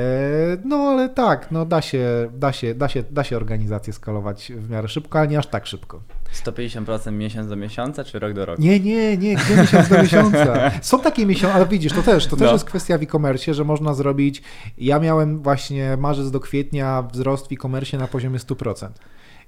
no ale tak, no da się, da się, da się, da się organizację skalować w miarę szybko, ale nie aż tak szybko. 150% miesiąc do miesiąca, czy rok do roku? Nie, nie, nie, gdzie miesiąc do miesiąca? <laughs> Są takie miesiące, ale widzisz, to też, to też no. jest kwestia w e-commerce, że można zrobić, ja miałem właśnie marzec do kwietnia wzrost w e-commerce na poziomie 100%.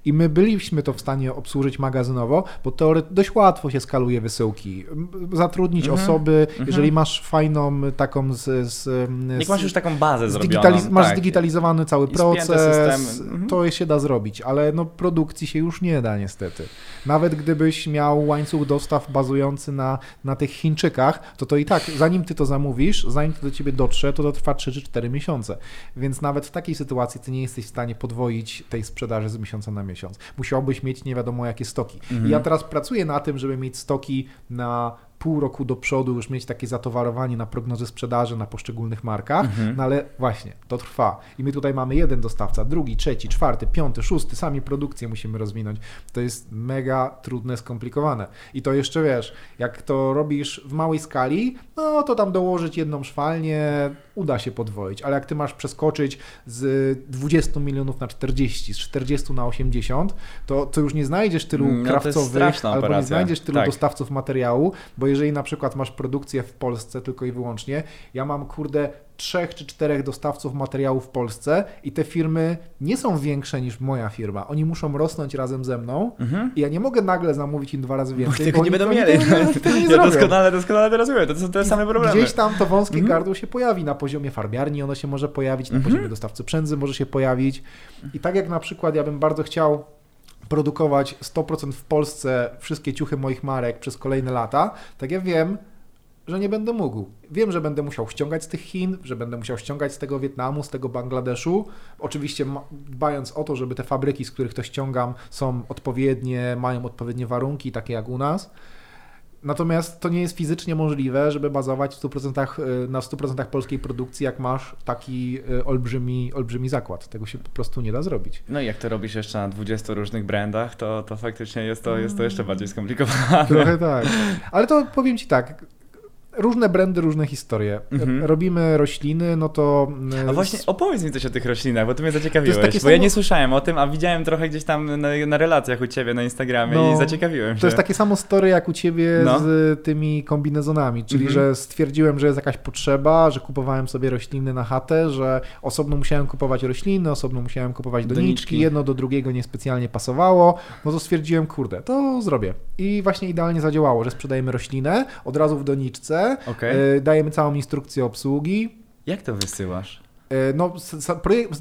I my byliśmy to w stanie obsłużyć magazynowo, bo teoretycznie dość łatwo się skaluje wysyłki. Zatrudnić mhm. osoby, mhm. jeżeli masz fajną taką z... z, z Jak masz już taką bazę zrobioną. Masz tak. zdigitalizowany cały I proces, mhm. to się da zrobić, ale no produkcji się już nie da niestety. Nawet gdybyś miał łańcuch dostaw bazujący na, na tych Chińczykach, to to i tak, zanim ty to zamówisz, zanim to do ciebie dotrze, to to trwa 3 czy 4 miesiące. Więc nawet w takiej sytuacji ty nie jesteś w stanie podwoić tej sprzedaży z miesiąca na miesiąc. Musiałbyś mieć nie wiadomo jakie stoki. Mhm. I ja teraz pracuję na tym, żeby mieć stoki na pół roku do przodu już mieć takie zatowarowanie na prognozy sprzedaży na poszczególnych markach, mhm. no ale właśnie, to trwa. I my tutaj mamy jeden dostawca, drugi, trzeci, czwarty, piąty, szósty, sami produkcję musimy rozwinąć. To jest mega trudne, skomplikowane. I to jeszcze wiesz, jak to robisz w małej skali, no to tam dołożyć jedną szwalnię, uda się podwoić, ale jak ty masz przeskoczyć z 20 milionów na 40, z 40 na 80, to, to już nie znajdziesz tylu no, krawcowych, albo nie znajdziesz tylu tak. dostawców materiału, bo jeżeli na przykład masz produkcję w Polsce tylko i wyłącznie, ja mam kurde trzech czy czterech dostawców materiału w Polsce i te firmy nie są większe niż moja firma. Oni muszą rosnąć razem ze mną mhm. i ja nie mogę nagle zamówić im dwa razy więcej. Bo <laughs> tego nie będą mieli. To, nie, nie ja doskonale, doskonale to rozumiem. To są te same problemy. Gdzieś tam to wąskie mhm. gardło się pojawi na poziomie farbiarni, ono się może pojawić, na mhm. poziomie dostawcy przędzy może się pojawić. I tak jak na przykład ja bym bardzo chciał produkować 100% w Polsce wszystkie ciuchy moich marek przez kolejne lata, tak ja wiem, że nie będę mógł. Wiem, że będę musiał ściągać z tych Chin, że będę musiał ściągać z tego Wietnamu, z tego Bangladeszu. Oczywiście dbając o to, żeby te fabryki, z których to ściągam, są odpowiednie, mają odpowiednie warunki, takie jak u nas. Natomiast to nie jest fizycznie możliwe, żeby bazować w 100%, y, na 100% polskiej produkcji, jak masz taki y, olbrzymi, olbrzymi zakład. Tego się po prostu nie da zrobić. No i jak to robisz jeszcze na 20 różnych brandach, to, to faktycznie jest to, jest to jeszcze bardziej skomplikowane. Trochę tak. Ale to powiem Ci tak, różne brandy, różne historie. Mhm. Robimy rośliny, no to... A właśnie opowiedz mi coś o tych roślinach, bo ty mnie zaciekawiłeś, bo samo... ja nie słyszałem o tym, a widziałem trochę gdzieś tam na, na relacjach u ciebie na Instagramie no, i zaciekawiłem się. To jest takie samo story jak u ciebie no. z tymi kombinezonami, czyli mhm. że stwierdziłem, że jest jakaś potrzeba, że kupowałem sobie rośliny na chatę, że osobno musiałem kupować rośliny, osobno musiałem kupować doniczki, doniczki. jedno do drugiego niespecjalnie pasowało, no to stwierdziłem, kurde, to zrobię. I właśnie idealnie zadziałało, że sprzedajemy roślinę od razu w doniczce, Okay. Dajemy całą instrukcję obsługi. Jak to wysyłasz? E, no,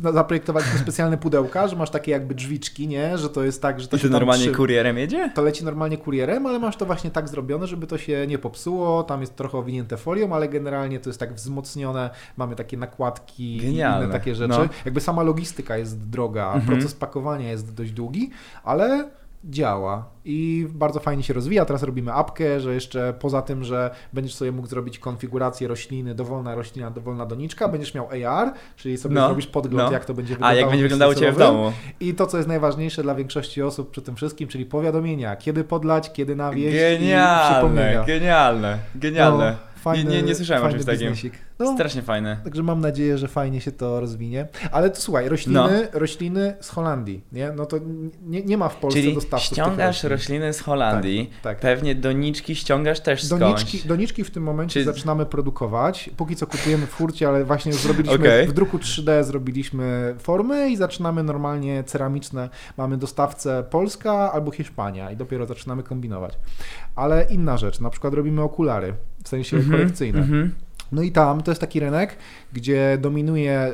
zaprojektowaliśmy specjalne pudełka, że masz takie jakby drzwiczki, nie? Że to jest tak, że to I to normalnie trzy... kurierem jedzie? To leci normalnie kurierem, ale masz to właśnie tak zrobione, żeby to się nie popsuło. Tam jest trochę owinięte folią, ale generalnie to jest tak wzmocnione. Mamy takie nakładki, Genialne. inne takie rzeczy. No. Jakby sama logistyka jest droga, mhm. proces pakowania jest dość długi, ale działa i bardzo fajnie się rozwija. Teraz robimy apkę, że jeszcze poza tym, że będziesz sobie mógł zrobić konfigurację rośliny, dowolna roślina, dowolna doniczka, będziesz miał AR, czyli sobie no, zrobisz podgląd, no. jak to będzie wyglądało. A jak będzie wyglądało Ciebie w domu. I to, co jest najważniejsze dla większości osób przy tym wszystkim, czyli powiadomienia, kiedy podlać, kiedy nawieść Genialne, genialne, genialne. No, Fajny, nie, nie, nie słyszałem o czymś takim. No, Strasznie fajne. Także mam nadzieję, że fajnie się to rozwinie. Ale to słuchaj, rośliny, no. rośliny z Holandii, nie? No to nie, nie ma w Polsce Czyli dostawców ściągasz rośliny z Holandii, tak, tak. pewnie doniczki ściągasz też skądś. Doniczki, doniczki w tym momencie Czy... zaczynamy produkować. Póki co kupujemy w furcie, ale właśnie zrobiliśmy okay. w druku 3D zrobiliśmy formy i zaczynamy normalnie ceramiczne. Mamy dostawcę Polska albo Hiszpania i dopiero zaczynamy kombinować. Ale inna rzecz, na przykład robimy okulary w sensie mm -hmm, kolekcyjne. Mm -hmm. No i tam to jest taki rynek, gdzie dominuje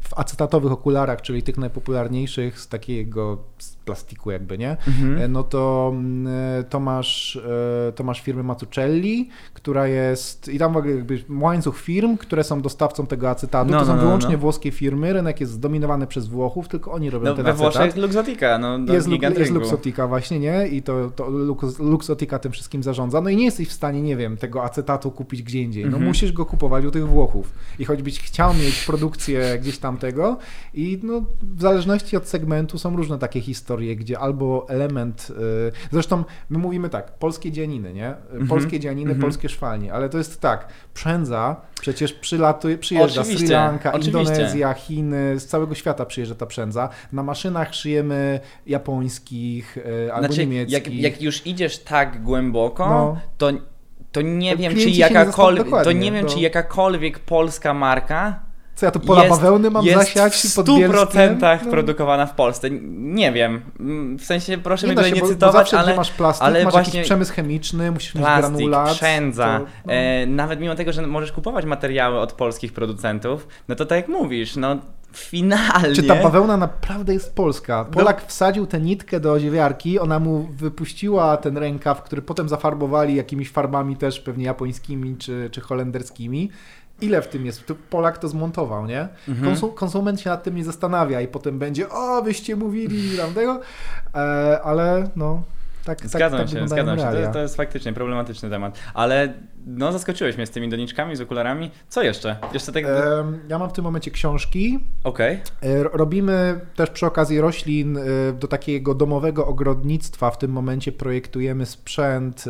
w acetatowych okularach, czyli tych najpopularniejszych z takiego plastiku jakby, nie? Mhm. E, no to, mm, e, to, masz, e, to masz firmę Matuccelli, która jest, i tam jakby łańcuch firm, które są dostawcą tego acetatu, no, to no, są no, wyłącznie no. włoskie firmy, rynek jest zdominowany przez Włochów, tylko oni robią no, ten we acetat. Włoszech Luxotica, no, jest, jest Luxotica właśnie, nie? I to, to Lux, Luxotica tym wszystkim zarządza, no i nie jesteś w stanie, nie wiem, tego acetatu kupić gdzie indziej, no mhm. musisz go kupować u tych Włochów i choćbyś chciał mieć produkcję gdzieś tam tego i no w zależności od segmentu są różne takie historie, gdzie albo element, y, zresztą my mówimy tak, polskie dzianiny, nie? Mhm. Polskie dzianiny, mm -hmm. polskie szwalnie, ale to jest tak, przędza przecież przylatuje, przyjeżdża oczywiście, Sri Lanka, oczywiście. Indonezja, Chiny, z całego świata przyjeżdża ta przędza. Na maszynach szyjemy japońskich y, albo znaczy, niemieckich. Jak, jak już idziesz tak głęboko, no. to to nie wiem, czy jakakolwiek, to nie wiem, czy jakakolwiek polska marka co ja tu pola jest, bawełny mam jest zasiać w 100% no. produkowana w Polsce. Nie wiem. W sensie proszę nie mnie tutaj nie bo, cytować, bo zawsze, ale masz plastik, ale masz właśnie jakiś przemysł chemiczny, musisz plastik, mieć granulat. przędza. To, no. e, nawet mimo tego, że możesz kupować materiały od polskich producentów, no to tak jak mówisz, no finalnie... Czy ta bawełna naprawdę jest polska? Polak no. wsadził tę nitkę do oziewiarki, ona mu wypuściła ten rękaw, który potem zafarbowali jakimiś farbami też pewnie japońskimi czy, czy holenderskimi ile w tym jest. Polak to zmontował, nie? Mhm. Konsum konsument się nad tym nie zastanawia i potem będzie, o, wyście mówili, tamtego, e, ale no. Tak, tak zgadzam tak, się, tak zgadzam się. To, to, jest faktycznie problematyczny temat. Ale no, zaskoczyłeś mnie z tymi doniczkami, z okularami. Co jeszcze? Jeszcze tak... E, ja mam w tym momencie książki. Okej. Okay. Robimy też przy okazji roślin e, do takiego domowego ogrodnictwa. W tym momencie projektujemy sprzęt.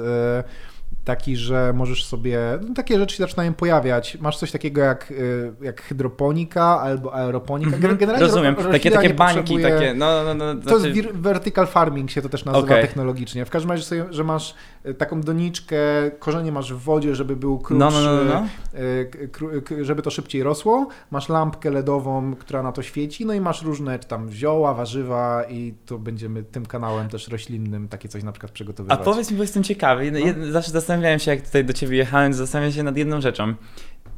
E, taki, że możesz sobie, no, takie rzeczy się zaczynają pojawiać. Masz coś takiego jak, y, jak hydroponika albo aeroponika. Mhm. Generalnie Rozumiem, ro, takie, takie bańki, potrzebuje... takie, no, no, no, To znaczy... jest vertical farming się to też nazywa okay. technologicznie. W każdym razie sobie, że masz y, taką doniczkę, korzenie masz w wodzie, żeby był krótszy, no, no, no, no. żeby to szybciej rosło. Masz lampkę LEDową, która na to świeci, no i masz różne tam zioła, warzywa i to będziemy tym kanałem też roślinnym takie coś na przykład przygotowywać. A powiedz mi, bo jestem ciekawy, no. zawsze zastanawiam zastanawiałem się, jak tutaj do ciebie jechałem, zastanawiałem się nad jedną rzeczą.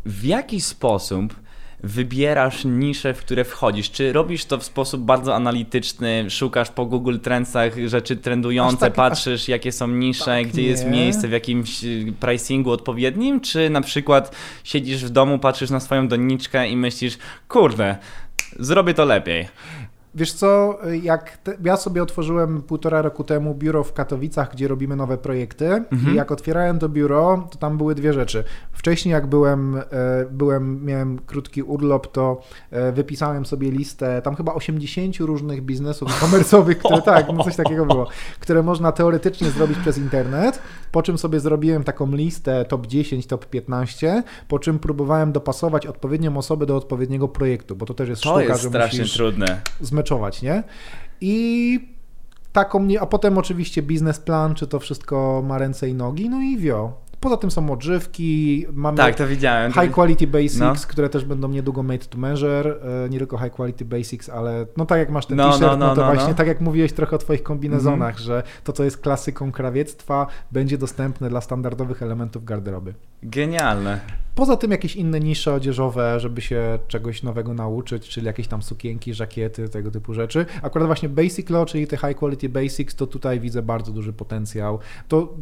W jaki sposób wybierasz nisze, w które wchodzisz? Czy robisz to w sposób bardzo analityczny, szukasz po Google Trendsach rzeczy trendujące, tak, patrzysz aż... jakie są nisze, tak, gdzie nie. jest miejsce w jakimś y, pricingu odpowiednim, czy na przykład siedzisz w domu, patrzysz na swoją doniczkę i myślisz, kurde, zrobię to lepiej. Wiesz co, jak te, ja sobie otworzyłem półtora roku temu biuro w Katowicach, gdzie robimy nowe projekty mhm. i jak otwierałem to biuro, to tam były dwie rzeczy. Wcześniej jak byłem, e, byłem miałem krótki urlop, to e, wypisałem sobie listę, tam chyba 80 różnych biznesów komercowych, które tak, no coś takiego było, które można teoretycznie zrobić przez internet, po czym sobie zrobiłem taką listę top 10, top 15, po czym próbowałem dopasować odpowiednią osobę do odpowiedniego projektu, bo to też jest to sztuka, jest że strasznie musisz trudne zmeczować, nie? I taką a potem oczywiście biznesplan, czy to wszystko ma ręce i nogi, no i wio. Poza tym są odżywki, mamy tak, to widziałem. high quality basics, no. które też będą niedługo made to measure, e, nie tylko high quality basics, ale no tak jak masz ten no, t-shirt, no, no, no to no, właśnie no. tak jak mówiłeś trochę o twoich kombinezonach, mm. że to co jest klasyką krawiectwa będzie dostępne dla standardowych elementów garderoby. Genialne. Poza tym jakieś inne nisze odzieżowe, żeby się czegoś nowego nauczyć, czyli jakieś tam sukienki, żakiety, tego typu rzeczy. Akurat właśnie Basic Law, czyli te high quality basics, to tutaj widzę bardzo duży potencjał. To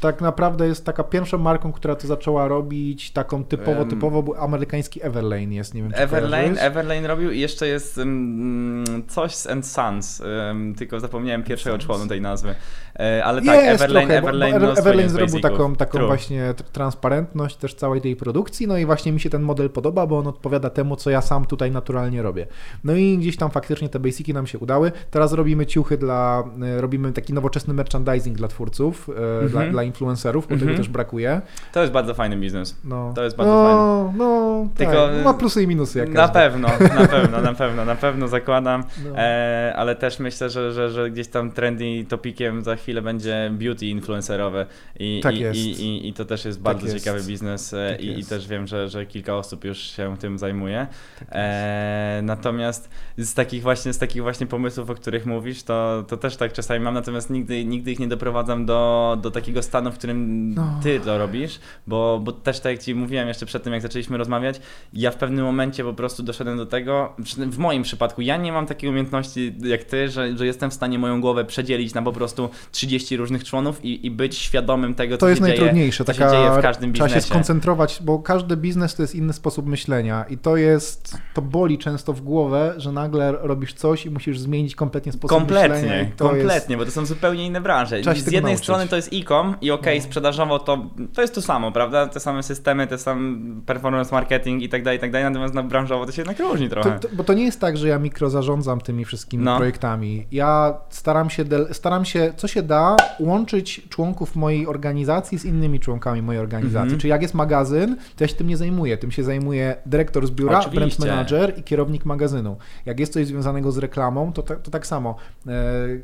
tak naprawdę jest taka pierwszą marką, która to zaczęła robić, taką typowo, um, typowo, bo amerykański Everlane jest, nie wiem czy Everlane, Everlane robił i jeszcze jest um, coś z And Sons, um, tylko zapomniałem pierwszego członu tej nazwy. E, ale tak, jest Everlane, trochę, Everlane, bo, Everlane zrobił taką, taką właśnie transparentność też całej tej produkcji, no i właśnie mi się ten model podoba, bo on odpowiada temu, co ja sam tutaj naturalnie robię. No i gdzieś tam faktycznie te basiki nam się udały. Teraz robimy ciuchy dla, e, robimy taki nowoczesny merchandising dla twórców, mm -hmm. dla, dla influencerów, bo -hmm. tego mhm. też brakuje. To jest bardzo fajny biznes. No. To jest bardzo no, fajny. No, Tylko tak. ma plusy i minusy. Jak na każdy. pewno, na pewno, na pewno, na pewno zakładam, no. e, ale też myślę, że, że, że gdzieś tam trendy topikiem za chwilę będzie beauty influencerowe i, tak i, jest. i, i, i to też jest tak bardzo jest. ciekawy biznes e, tak i, i, też wiem, że, że kilka osób już się tym zajmuje. Tak e, natomiast z takich właśnie z takich właśnie pomysłów, o których mówisz, to, to też tak czasami mam, natomiast nigdy, nigdy ich nie doprowadzam do, do takiego stanu, w którym no. ty to robisz, bo, bo też tak jak ci mówiłem jeszcze przed tym, jak zaczęliśmy rozmawiać, ja w pewnym momencie po prostu doszedłem do tego, w moim przypadku, ja nie mam takiej umiejętności jak ty, że, że jestem w stanie moją głowę przedzielić na po prostu 30 różnych członów i, i być świadomym tego, co to jest się najtrudniejsze. Dzieje, co Taka, się dzieje w każdym biznesie. Trzeba się skoncentrować, bo każdy biznes to jest inny sposób myślenia i to jest, to boli często w głowę, że nagle robisz coś i musisz zmienić kompletnie sposób kompletnie, myślenia. Kompletnie, kompletnie, bo to są zupełnie inne branże. Z jednej nauczyć. strony to jest e-com i okej, okay, no. sprzedażowo to, to jest to samo, prawda? Te same systemy, te same performance marketing i tak dalej, i tak dalej, natomiast na branżowo to się jednak różni trochę. To, to, bo to nie jest tak, że ja mikro zarządzam tymi wszystkimi no. projektami. Ja staram się, staram się, co się da, łączyć członków mojej organizacji z innymi członkami mojej organizacji. Mhm. Czyli jak jest magazyn, to ja się tym nie zajmuję. Tym się zajmuje dyrektor z biura, Oczywiście. brand manager i kierownik magazynu. Jak jest coś związanego z reklamą, to, to, to tak samo. E,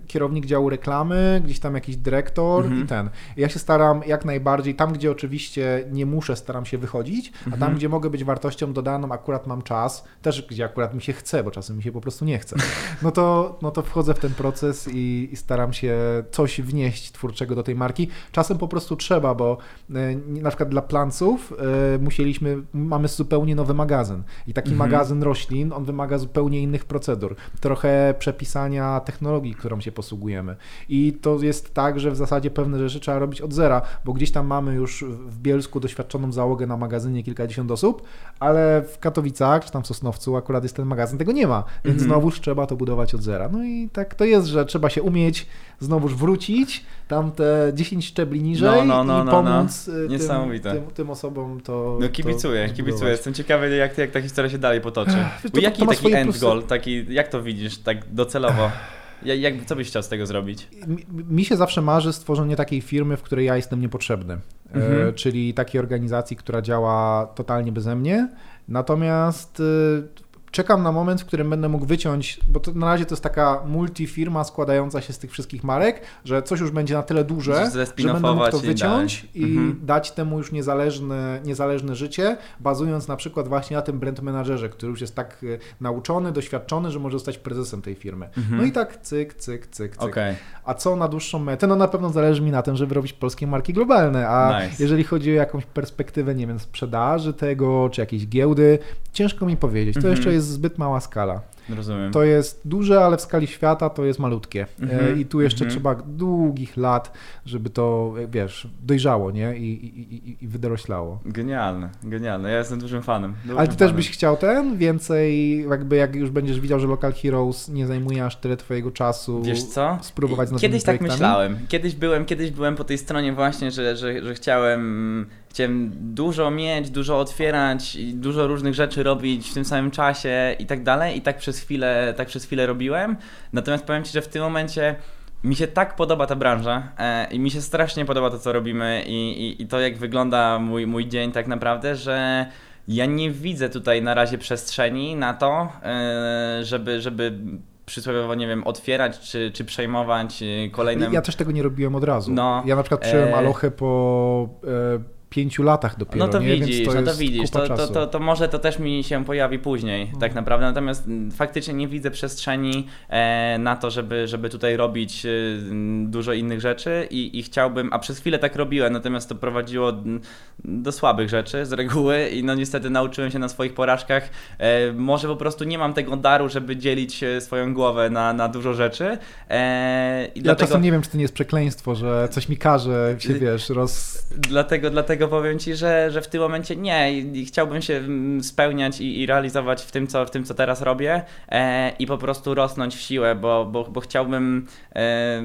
kierownik działu reklamy, gdzieś tam jakiś dyrektor mhm. i ten. Ja się staram jak najbardziej, tam gdzie oczywiście nie muszę, staram się wychodzić, a tam mhm. gdzie mogę być wartością dodaną, akurat mam czas, też gdzie akurat mi się chce, bo czasem mi się po prostu nie chce, no to, no to wchodzę w ten proces i, i staram się coś wnieść twórczego do tej marki. Czasem po prostu trzeba, bo e, na przykład dla planców e, musieliśmy, mamy zupełnie nowy magazyn i taki mhm. magazyn roślin, on wymaga zupełnie innych procedur, trochę przepisania technologii, którą się posługujemy i to jest tak, że w zasadzie pewne rzeczy trzeba robić od zera, bo gdzieś tam mamy już w Bielsku doświadczoną załogę na magazynie kilkadziesiąt osób, ale w Katowicach czy tam w Sosnowcu akurat jest ten magazyn, tego nie ma, więc mm -hmm. znowuż trzeba to budować od zera. No i tak to jest, że trzeba się umieć znowuż wrócić tam te 10 szczebli niżej no, no, no, i no, pomóc no, Niesamowite. Tym, tym, tym, osobom to No kibicuję, to kibicuję. Jestem ciekawy jak, jak ta historia się dalej potoczy. To, Jaki taki end goal, taki, jak to widzisz tak docelowo? Jak, co byś chciał z tego zrobić? Mi, mi, się zawsze marzy stworzenie takiej firmy, w której ja jestem niepotrzebny. E, mhm. E, czyli takiej organizacji, która działa totalnie beze mnie. Natomiast e, czekam na moment, w którym będę mógł wyciąć, bo to na razie to jest taka multifirma składająca się z tych wszystkich marek, że coś już będzie na tyle duże, że będę mógł to wyciąć i, i mhm. dać temu już niezależne, niezależne życie, bazując na przykład właśnie na tym brand managerze, który już jest tak e, nauczony, doświadczony, że może zostać prezesem tej firmy. Mhm. No i tak cyk, cyk, cyk, cyk. Okay. A co na dłuższą metę? No na pewno zależy mi na tym, żeby robić polskie marki globalne, a nice. jeżeli chodzi o jakąś perspektywę, nie wiem, sprzedaży tego, czy jakiejś giełdy, ciężko mi powiedzieć. To mhm. jeszcze jest jest zbyt mała skala. Rozumiem. To jest duże, ale w skali świata to jest malutkie. Mm-hmm, I tu jeszcze mm-hmm. trzeba długich lat, żeby to, wiesz, dojrzało, nie? I, i, i, i wydoroślało. Genialne, genialne. Ja jestem dużym fanem. Dużym ale ty fanem. też byś chciał ten? Więcej, jakby jak już będziesz widział, że Local Heroes nie zajmuje aż tyle twojego czasu. Wiesz co? Spróbować z Kiedyś tak myślałem. Kiedyś byłem, kiedyś byłem po tej stronie właśnie, że, że, że chciałem chciałem dużo mieć, dużo otwierać, dużo różnych rzeczy robić w tym samym czasie i tak dalej. I tak przez chwilę, tak przez chwilę robiłem. Natomiast powiem Ci, że w tym momencie mi się tak podoba ta branża e, i mi się strasznie podoba to, co robimy i, i, i to, jak wygląda mój, mój dzień tak naprawdę, że ja nie widzę tutaj na razie przestrzeni na to, e, żeby, żeby przysłowiowo, nie wiem, otwierać czy, czy przejmować e, kolejne... Ja też tego nie robiłem od razu. No, ja na przykład przyjąłem e... Alochę po... Pięciu latach dopiero. No to nie? widzisz, to no to widzisz, to, to, to, to, może to też mi się pojawi później, mhm. tak naprawdę, natomiast faktycznie nie widzę przestrzeni e, na to, żeby, żeby tutaj robić e, dużo innych rzeczy i, i chciałbym, a przez chwilę tak robiłem, natomiast to prowadziło do słabych rzeczy z reguły i no niestety nauczyłem się na swoich porażkach. E, może po prostu nie mam tego daru, żeby dzielić swoją głowę na, na dużo rzeczy. Ja dlatego... czasem nie wiem, czy to nie jest przekleństwo, że coś mi każe się, wiesz, roz... Dlatego, dlatego powiem Ci, że, że w tym momencie nie i chciałbym się spełniać i, i realizować w tym, co, w tym, co teraz robię e, i po prostu rosnąć w siłę, bo, bo, bo chciałbym e,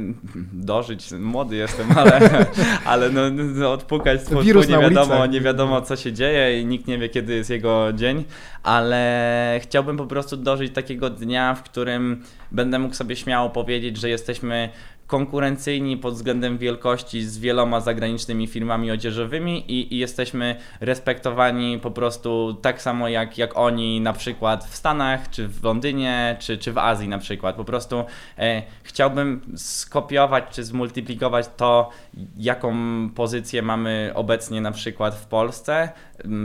dożyć, młody jestem, ale, <laughs> ale no, no, odpukać z nie wiadomo, nie wiadomo co się dzieje i nikt nie wie kiedy jest jego dzień, ale chciałbym po prostu dożyć takiego dnia, w którym będę mógł sobie śmiało powiedzieć, że jesteśmy konkurencyjni pod względem wielkości z wieloma zagranicznymi firmami odzieżowymi i, i, jesteśmy respektowani po prostu tak samo jak, jak oni na przykład w Stanach, czy w Londynie, czy, czy w Azji na przykład. Po prostu e, chciałbym skopiować czy zmultiplikować to, jaką pozycję mamy obecnie na przykład w Polsce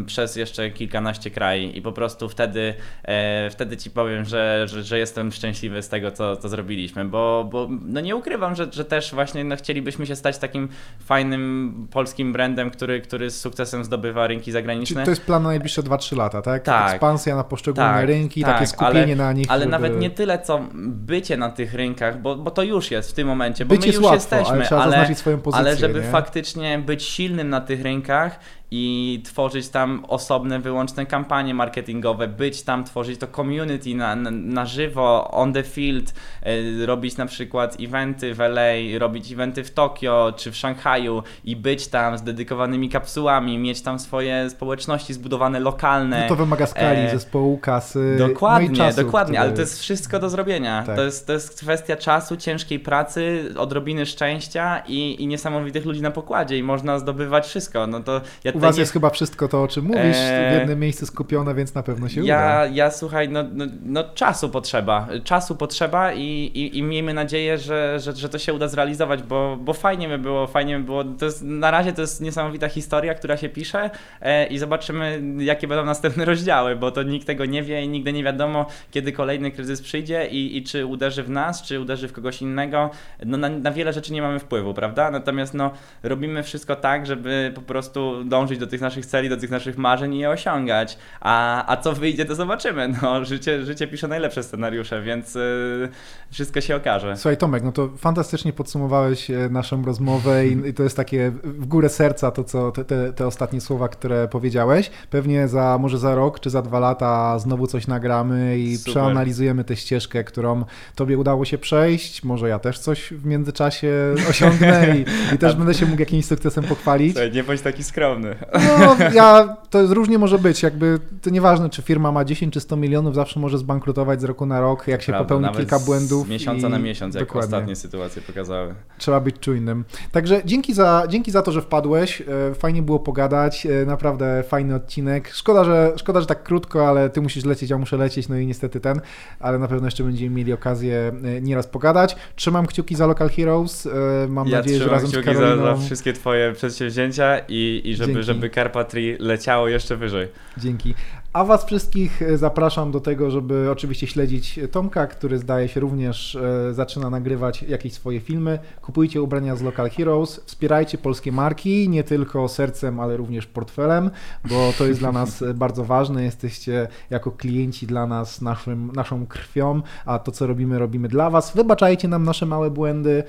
przez jeszcze kilkanaście krajów i po prostu wtedy, e, wtedy Ci powiem, że, że, że, jestem szczęśliwy z tego, co, co zrobiliśmy, bo, bo no nie ukrywam, że, że też właśnie no, chcielibyśmy się stać takim fajnym polskim brandem, który, który z sukcesem zdobywa rynki zagraniczne. Czyli to jest plan na najbliższe 2-3 lata, tak? tak? Ekspansja na poszczególne tak, rynki, tak, takie skupienie ale, na nich. Ale żeby... nawet nie tyle, co bycie na tych rynkach, bo, bo to już jest w tym momencie, bo Być my już łatwo, jesteśmy, ale, ale, pozycję, ale żeby nie? faktycznie być silnym na tych rynkach i tworzyć tam osobne, wyłączne kampanie marketingowe, być tam, tworzyć to community na, na, na żywo, on the field, y, robić na przykład eventy w LA, robić eventy w Tokio czy w Szanghaju i być tam z dedykowanymi kapsułami, mieć tam swoje społeczności zbudowane lokalne. No to wymaga skali, e... zespołu, kasy. Dokładnie, no czasu, dokładnie, ale to jest wszystko do zrobienia. Tak. To, jest, to jest kwestia czasu, ciężkiej pracy, odrobiny szczęścia i, i niesamowitych ludzi na pokładzie i można zdobywać wszystko. No to ja was jest chyba wszystko to, o czym mówisz, eee... w jednym miejscu skupione, więc na pewno się ja, uda. Ja słuchaj, no, no, no, czasu potrzeba. Czasu potrzeba i, i, i miejmy nadzieję, że, że, że to się uda zrealizować, bo, bo fajnie by było, fajnie by było. To jest, na razie to jest niesamowita historia, która się pisze e, i zobaczymy, jakie będą następne rozdziały, bo to nikt tego nie wie i nigdy nie wiadomo, kiedy kolejny kryzys przyjdzie i, i czy uderzy w nas, czy uderzy w kogoś innego. No, na, na wiele rzeczy nie mamy wpływu, prawda? Natomiast no, robimy wszystko tak, żeby po prostu dążyć do tych naszych celi, do tych naszych marzeń i je osiągać. A, a co wyjdzie, to zobaczymy. No, życie, życie pisze najlepsze scenariusze, więc yy, wszystko się okaże. Słuchaj Tomek, no to fantastycznie podsumowałeś e, naszą rozmowę i, i to jest takie w górę serca to, co te, te, te, ostatnie słowa, które powiedziałeś. Pewnie za może za rok czy za dwa lata znowu coś nagramy i Super. przeanalizujemy tę ścieżkę, którą tobie udało się przejść. Może ja też coś w międzyczasie osiągnę i, i też <laughs> będę się mógł jakimś sukcesem pochwalić. Słuchaj, nie bądź taki skromny. No, <laughs> ja, to różnie może być, jakby to nieważne, czy firma ma 10 czy 100 milionów, zawsze może zbankrutować z roku na rok, jak się Prawda, popełni kilka błędów. Z miesiąca i... na miesiąc, jak Dokładnie. ostatnie sytuacje pokazały. Trzeba być czujnym. Także dzięki za, dzięki za to, że wpadłeś. E, fajnie było pogadać, e, naprawdę fajny odcinek. Szkoda że, szkoda, że tak krótko, ale ty musisz lecieć, ja muszę lecieć, no i niestety ten, ale na pewno jeszcze będziemy mieli okazję e, nieraz pogadać. Trzymam kciuki za Local Heroes. Mam ja nadzieję, że razem z Karoliną... za, za wszystkie twoje przedsięwzięcia i, i żeby, żeby Carpatry leciało jeszcze wyżej. Dzięki. A Was wszystkich e, zapraszam do tego, żeby oczywiście śledzić Tomka, który zdaje się również e, zaczyna nagrywać jakieś swoje filmy. Kupujcie ubrania z Local Heroes, wspierajcie polskie marki, nie tylko sercem, ale również portfelem, bo to jest dla nas e, bardzo ważne. Jesteście jako klienci dla nas naszym, naszą krwią, a to co robimy, robimy dla Was. Wybaczajcie nam nasze małe błędy,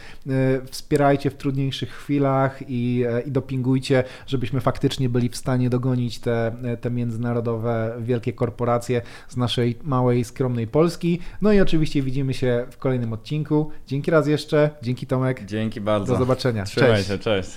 wspierajcie w trudniejszych chwilach i, i dopingujcie, żebyśmy faktycznie byli w stanie dogonić te, te międzynarodowe wielkie korporacje z naszej małej, skromnej Polski. No i oczywiście widzimy się w kolejnym odcinku. Dzięki raz jeszcze, dzięki Tomek. Dzięki bardzo. Do zobaczenia. Trzymaj cześć. się, cześć.